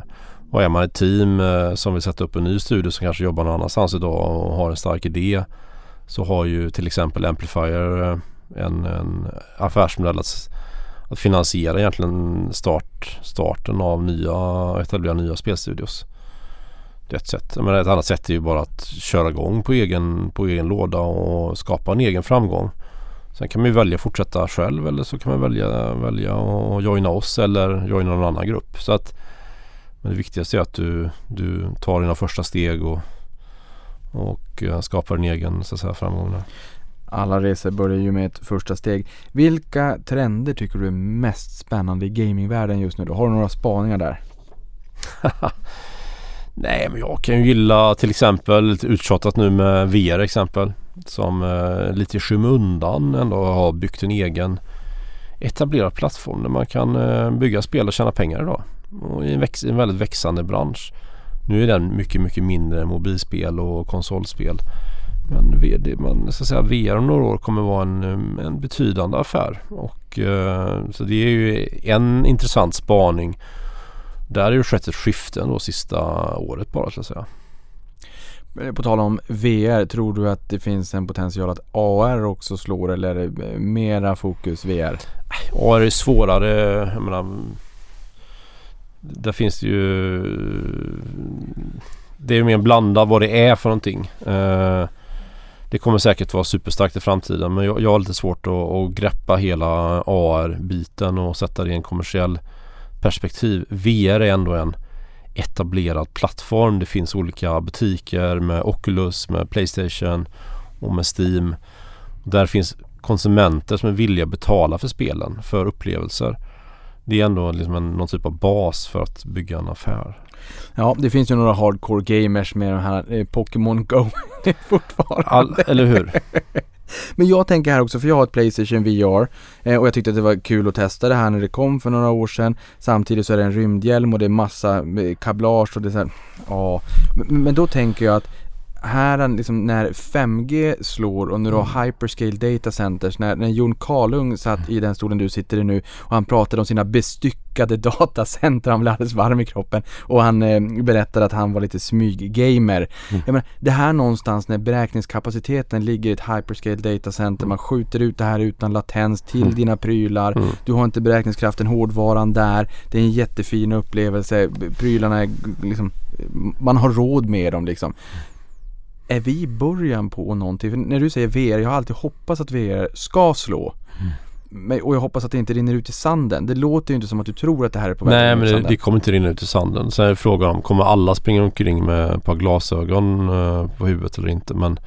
och är man ett team eh, som vill sätta upp en ny studio som kanske jobbar någon annanstans idag och har en stark idé så har ju till exempel Amplifier eh, en, en affärsmodell att att finansiera egentligen start, starten av nya, etablera nya spelstudios. Det är ett sätt. Men ett annat sätt är ju bara att köra igång på egen, på egen låda och skapa en egen framgång. Sen kan man ju välja att fortsätta själv eller så kan man välja, välja att joina oss eller joina någon annan grupp. Så att, men det viktigaste är att du, du tar dina första steg och, och eh, skapar din egen så att säga, framgång. Där. Alla resor börjar ju med ett första steg. Vilka trender tycker du är mest spännande i gamingvärlden just nu? Då? Har du några spaningar där? Nej men jag kan ju gilla till exempel lite uttjatat nu med VR exempel. Som eh, lite i skymundan ändå har byggt en egen etablerad plattform där man kan eh, bygga spel och tjäna pengar idag. Och i en, väx- en väldigt växande bransch. Nu är den mycket, mycket mindre än mobilspel och konsolspel. Men det, man, ska säga, VR om några år kommer vara en, en betydande affär. Och, eh, så det är ju en intressant spaning. Där har det skett ett skifte då sista året bara så att säga. Eh, på tal om VR, tror du att det finns en potential att AR också slår eller är det mera fokus VR? AR är svårare. Jag menar, där finns det ju... Det är mer blandat vad det är för någonting. Det kommer säkert vara superstarkt i framtiden men jag, jag har lite svårt att, att greppa hela AR-biten och sätta det i en kommersiell perspektiv. VR är ändå en etablerad plattform. Det finns olika butiker med Oculus, med Playstation och med Steam. Där finns konsumenter som är villiga att betala för spelen, för upplevelser. Det är ändå liksom en, någon typ av bas för att bygga en affär. Ja, det finns ju några hardcore gamers med de här eh, Pokémon Go fortfarande. All, eller hur? Men jag tänker här också, för jag har ett Playstation VR eh, och jag tyckte att det var kul att testa det här när det kom för några år sedan. Samtidigt så är det en rymdhjälm och det är massa eh, kablage och det är så här, ja. Men, men då tänker jag att här liksom när 5G slår och när du har mm. hyperscale data centers, när, när Jon Karlung satt i den stolen du sitter i nu och han pratade om sina bestyckade datacenter, han blev alldeles varm i kroppen och han eh, berättade att han var lite smyggamer. Mm. Jag menar, det här någonstans när beräkningskapaciteten ligger i ett hyperscale data center, mm. man skjuter ut det här utan latens till mm. dina prylar, mm. du har inte beräkningskraften, hårdvaran där, det är en jättefin upplevelse, prylarna är liksom, man har råd med dem liksom är vi i början på någonting? För när du säger VR, jag har alltid hoppats att VR ska slå. Mm. Men, och jag hoppas att det inte rinner ut i sanden. Det låter ju inte som att du tror att det här är på väg Nej men det, det, kommer inte rinna ut i sanden. Sen är frågan om kommer alla springa omkring med ett par glasögon eh, på huvudet eller inte. Men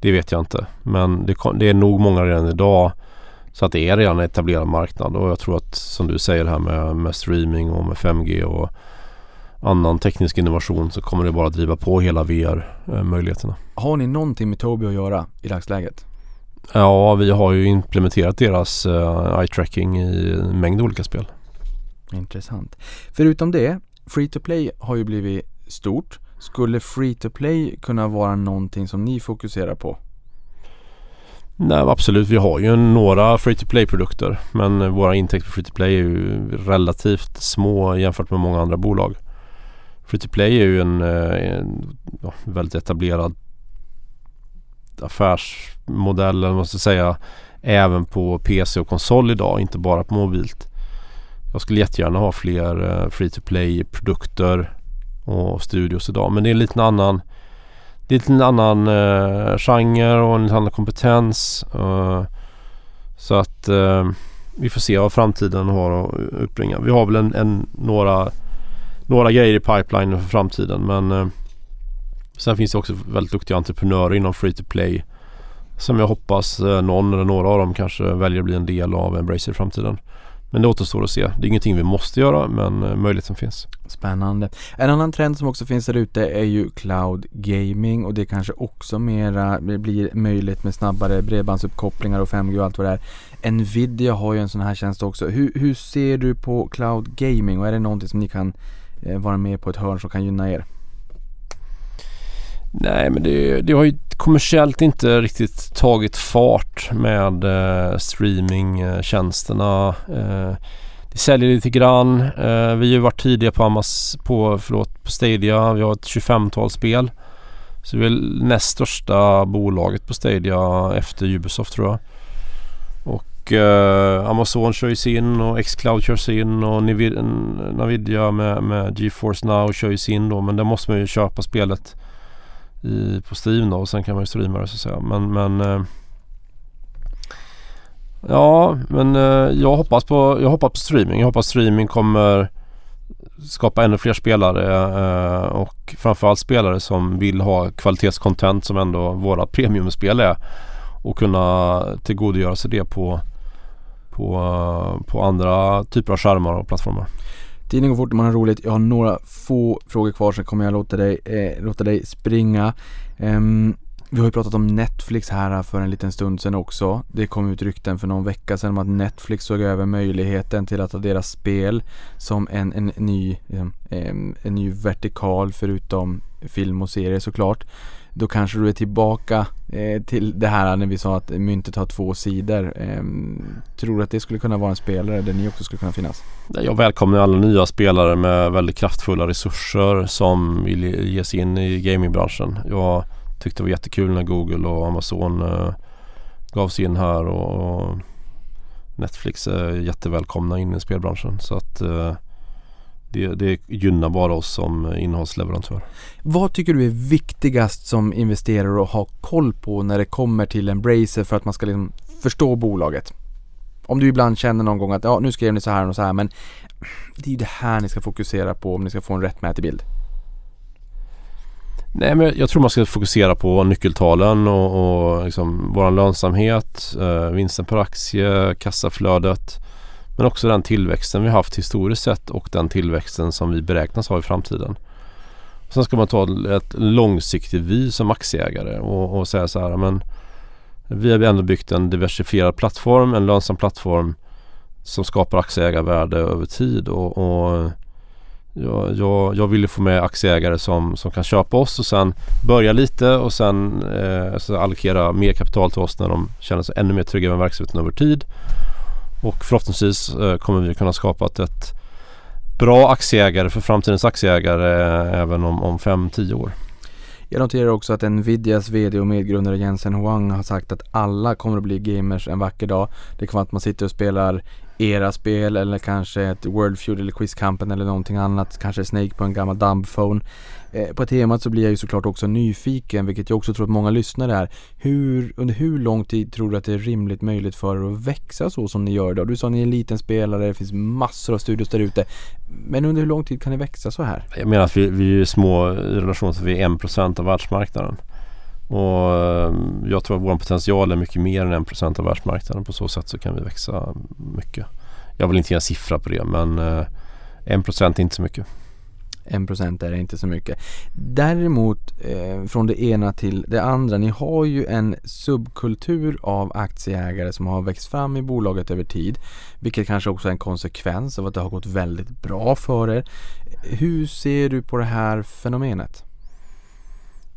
det vet jag inte. Men det, det, är nog många redan idag. Så att det är redan en etablerad marknad och jag tror att som du säger här med, med streaming och med 5G och annan teknisk innovation så kommer det bara driva på hela VR-möjligheterna. Har ni någonting med Tobii att göra i dagsläget? Ja, vi har ju implementerat deras uh, eye-tracking i en mängd olika spel. Intressant. Förutom det, Free to Play har ju blivit stort. Skulle Free to Play kunna vara någonting som ni fokuserar på? Nej absolut, vi har ju några free to play produkter men våra intäkter på free to play är ju relativt små jämfört med många andra bolag. Free to Play är ju en, eh, en ja, väldigt etablerad affärsmodell, eller måste säga, även på PC och konsol idag, inte bara på mobilt. Jag skulle jättegärna ha fler eh, free to play produkter och studios idag men det är en liten annan det är en annan eh, genre och en lite annan kompetens. Så att vi får se vad framtiden har att uppbringa. Vi har väl en, en några några grejer i pipeline för framtiden men eh, sen finns det också väldigt duktiga entreprenörer inom free to play som jag hoppas eh, någon eller några av dem kanske väljer att bli en del av Embracer i framtiden. Men det återstår att se. Det är ingenting vi måste göra men eh, möjligheten finns. Spännande. En annan trend som också finns där ute är ju cloud gaming och det kanske också mera blir möjligt med snabbare bredbandsuppkopplingar och 5G och allt vad det är. Nvidia har ju en sån här tjänst också. Hur, hur ser du på cloud gaming och är det någonting som ni kan Eh, vara med på ett hörn som kan gynna er? Nej men det, det har ju kommersiellt inte riktigt tagit fart med eh, streamingtjänsterna. Eh, det säljer lite grann. Eh, vi har ju varit tidiga på, Amas, på, förlåt, på Stadia. Vi har ett 25-tal spel. Så vi är näst största bolaget på Stadia efter Ubisoft tror jag eh, Amazon kör ju sin och Xcloud kör sin och Nvidia med, med GeForce Now kör ju sin då. Men där måste man ju köpa spelet i, på Steam då och sen kan man ju streama det så att säga. Men, men eh, Ja, men eh, jag, hoppas på, jag hoppas på streaming. Jag hoppas streaming kommer skapa ännu fler spelare eh, och framförallt spelare som vill ha kvalitetscontent som ändå våra premiumspel är och kunna tillgodogöra sig det på, på, på andra typer av skärmar och plattformar. Tiden går fort man har roligt. Jag har några få frågor kvar så kommer jag låta dig, eh, låta dig springa. Um, vi har ju pratat om Netflix här för en liten stund sedan också. Det kom ut rykten för någon vecka sedan om att Netflix såg över möjligheten till att ha deras spel som en, en, ny, en, en ny vertikal förutom film och serier såklart. Då kanske du är tillbaka eh, till det här när vi sa att myntet har två sidor. Eh, tror du att det skulle kunna vara en spelare där ni också skulle kunna finnas? Jag välkomnar alla nya spelare med väldigt kraftfulla resurser som vill ge sig in i gamingbranschen. Jag tyckte det var jättekul när Google och Amazon eh, gav sig in här och, och Netflix är jättevälkomna in i spelbranschen. Så att eh, det, det gynnar bara oss som innehållsleverantör. Vad tycker du är viktigast som investerare att ha koll på när det kommer till Embracer för att man ska liksom förstå bolaget? Om du ibland känner någon gång att ja, nu skrev ni så här och så här men det är ju det här ni ska fokusera på om ni ska få en rättmätig bild. Nej, men jag tror man ska fokusera på nyckeltalen och, och liksom vår lönsamhet, eh, vinsten per aktie, kassaflödet. Men också den tillväxten vi haft historiskt sett och den tillväxten som vi beräknas ha i framtiden. Sen ska man ta ett långsiktigt vy som aktieägare och, och säga så här men vi har ändå byggt en diversifierad plattform, en lönsam plattform som skapar aktieägarvärde över tid och, och jag, jag, jag vill få med aktieägare som, som kan köpa oss och sen börja lite och sen eh, allokera mer kapital till oss när de känner sig ännu mer trygga med verksamheten över tid. Och förhoppningsvis eh, kommer vi kunna skapa ett bra aktieägare för framtidens aktieägare eh, även om, om 5-10 år. Jag noterar också att Nvidias VD och medgrundare Jensen Huang har sagt att alla kommer att bli gamers en vacker dag. Det kan vara att man sitter och spelar era spel eller kanske ett World Feud eller Quizkampen eller någonting annat. Kanske Snake på en gammal dumbphone. Eh, på temat så blir jag ju såklart också nyfiken, vilket jag också tror att många lyssnare är. Hur, under hur lång tid tror du att det är rimligt möjligt för er att växa så som ni gör idag? Du sa att ni är en liten spelare, det finns massor av studios där ute. Men under hur lång tid kan ni växa så här? Jag menar att vi, vi är små i relation till vi är 1% av världsmarknaden. Och eh, jag tror att vår potential är mycket mer än 1% av världsmarknaden. På så sätt så kan vi växa mycket. Jag vill inte ge en siffra på det men eh, 1% är inte så mycket. 1% är inte så mycket. Däremot eh, från det ena till det andra. Ni har ju en subkultur av aktieägare som har växt fram i bolaget över tid. Vilket kanske också är en konsekvens av att det har gått väldigt bra för er. Hur ser du på det här fenomenet?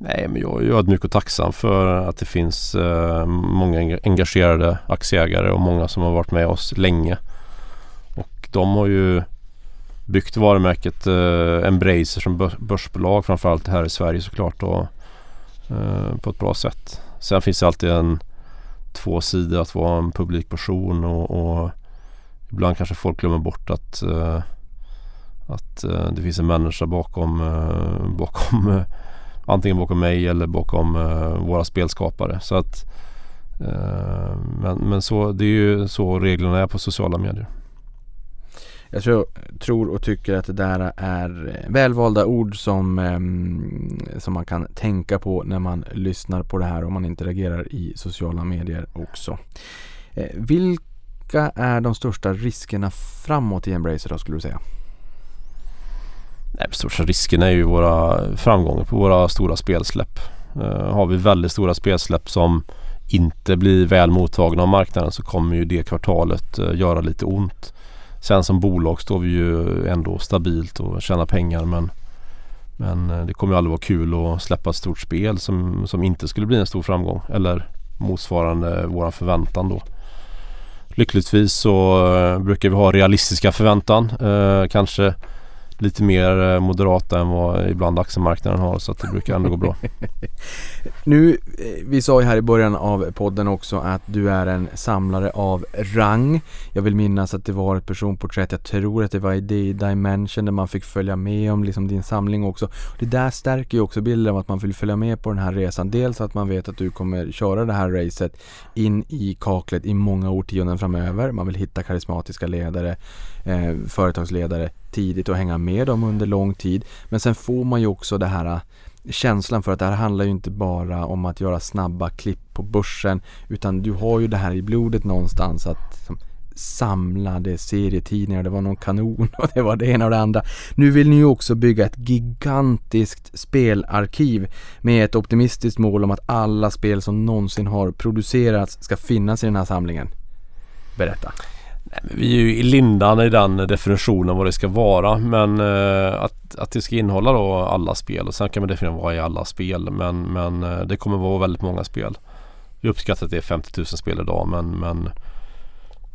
Nej, men jag är ödmjuk och tacksam för att det finns eh, många engagerade aktieägare och många som har varit med oss länge. Och de har ju byggt varumärket eh, Embracer som börsbolag framförallt här i Sverige såklart och, eh, på ett bra sätt. Sen finns det alltid en två sidor att vara en publik person och, och ibland kanske folk glömmer bort att, eh, att eh, det finns en människa bakom, eh, bakom eh, antingen bakom mig eller bakom eh, våra spelskapare. Så att, eh, men, men så, det är ju så reglerna är på sociala medier. Jag tror, tror och tycker att det där är eh, välvalda ord som, ehm, som man kan tänka på när man lyssnar på det här och man interagerar i sociala medier också. Eh, vilka är de största riskerna framåt i Embracer då skulle du säga? Nej, de största riskerna är ju våra framgångar på våra stora spelsläpp. Uh, har vi väldigt stora spelsläpp som inte blir väl mottagna av marknaden så kommer ju det kvartalet uh, göra lite ont. Sen som bolag står vi ju ändå stabilt och tjänar pengar men, men eh, det kommer ju aldrig vara kul att släppa ett stort spel som, som inte skulle bli en stor framgång eller motsvarande våran förväntan då. Lyckligtvis så eh, brukar vi ha realistiska förväntan. Eh, kanske lite mer eh, moderata än vad ibland aktiemarknaden har så att det brukar ändå gå bra. nu, eh, vi sa ju här i början av podden också att du är en samlare av rang. Jag vill minnas att det var ett personporträtt, jag tror att det var i D-Dimension där man fick följa med om liksom din samling också. Det där stärker ju också bilden av att man vill följa med på den här resan. Dels att man vet att du kommer köra det här racet in i kaklet i många årtionden framöver. Man vill hitta karismatiska ledare, eh, företagsledare tidigt och hänga med dem under lång tid. Men sen får man ju också det här äh, känslan för att det här handlar ju inte bara om att göra snabba klipp på börsen utan du har ju det här i blodet någonstans att samlade serietidningar, det var någon kanon och det var det ena och det andra. Nu vill ni ju också bygga ett gigantiskt spelarkiv med ett optimistiskt mål om att alla spel som någonsin har producerats ska finnas i den här samlingen. Berätta. Nej, vi är ju i lindan i den definitionen vad det ska vara men eh, att, att det ska innehålla då alla spel och sen kan man definiera vad är alla spel men, men eh, det kommer vara väldigt många spel. Vi uppskattar att det är 50 000 spel idag men, men,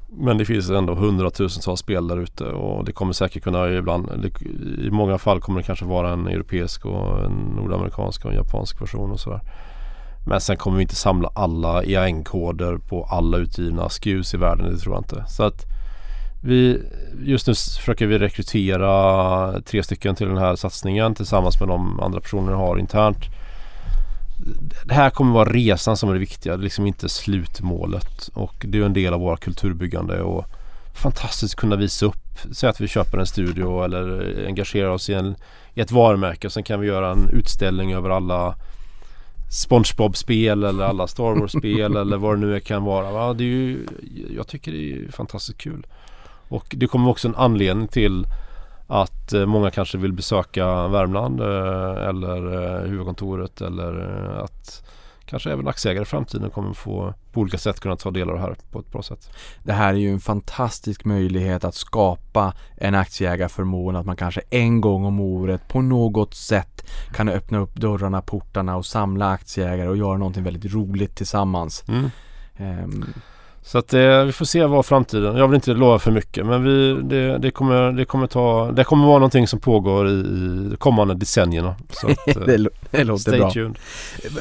men det finns ändå hundratusentals spel där ute och det kommer säkert kunna ibland det, i många fall kommer det kanske vara en europeisk och en nordamerikansk och en japansk version och sådär. Men sen kommer vi inte samla alla EAN-koder på alla utgivna SKUs i världen, det tror jag inte. Så att vi, just nu försöker vi rekrytera tre stycken till den här satsningen tillsammans med de andra personer vi har internt. Det här kommer vara resan som är det viktiga, liksom inte slutmålet. Och det är en del av vårt kulturbyggande och fantastiskt kunna visa upp. Säg att vi köper en studio eller engagerar oss i, en, i ett varumärke och sen kan vi göra en utställning över alla SpongeBob-spel eller alla Star Wars-spel eller vad det nu kan vara. Va? Det är ju, jag tycker det är fantastiskt kul. Och det kommer också en anledning till att eh, många kanske vill besöka Värmland eh, eller eh, huvudkontoret eller att kanske även aktieägare i framtiden kommer få på olika sätt kunna ta del av det här på ett bra sätt. Det här är ju en fantastisk möjlighet att skapa en aktieägarförmån att man kanske en gång om året på något sätt kan öppna upp dörrarna, portarna och samla aktieägare och göra någonting väldigt roligt tillsammans. Mm. Um, så att eh, vi får se vad framtiden, jag vill inte lova för mycket men vi, det, det, kommer, det, kommer ta, det kommer vara någonting som pågår i, i de kommande decennierna. Så att, eh, det, det låter bra. Tuned.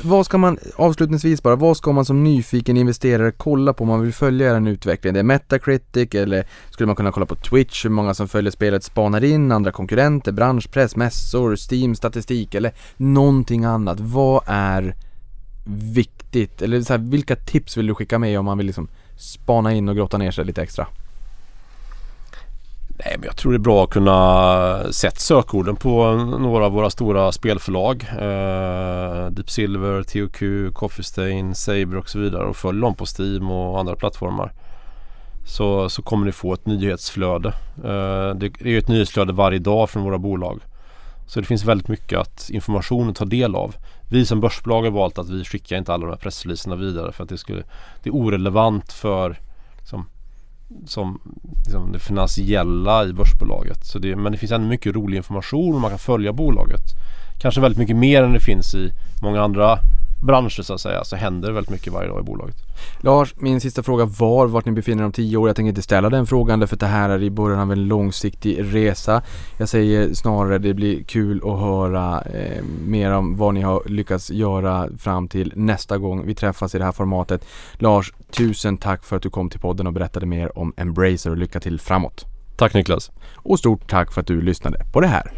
Vad ska man, avslutningsvis bara, vad ska man som nyfiken investerare kolla på om man vill följa en utveckling? Det är Metacritic eller skulle man kunna kolla på Twitch, hur många som följer spelet spanar in, andra konkurrenter, branschpress, mässor, Steam, statistik eller någonting annat. Vad är viktigt? Eller så här, vilka tips vill du skicka med om man vill liksom spana in och grotta ner sig lite extra? Nej, men jag tror det är bra att kunna sätta sökorden på några av våra stora spelförlag. Eh, Deep Silver, THQ, Coffee Stain, Saber och så vidare och följ dem på Steam och andra plattformar. Så, så kommer ni få ett nyhetsflöde. Eh, det är ett nyhetsflöde varje dag från våra bolag. Så det finns väldigt mycket att information att ta del av. Vi som börsbolag har valt att vi skickar inte alla de här pressreleaserna vidare för att det, skulle, det är orelevant för liksom, som liksom det finansiella i börsbolaget. Så det, men det finns ändå mycket rolig information och man kan följa bolaget. Kanske väldigt mycket mer än det finns i många andra branscher så att säga så händer väldigt mycket varje dag i bolaget. Lars, min sista fråga var vart ni befinner er om tio år. Jag tänker inte ställa den frågan därför att det här är i början av en långsiktig resa. Jag säger snarare det blir kul att höra eh, mer om vad ni har lyckats göra fram till nästa gång vi träffas i det här formatet. Lars, tusen tack för att du kom till podden och berättade mer om Embracer och lycka till framåt. Tack Niklas. Och stort tack för att du lyssnade på det här.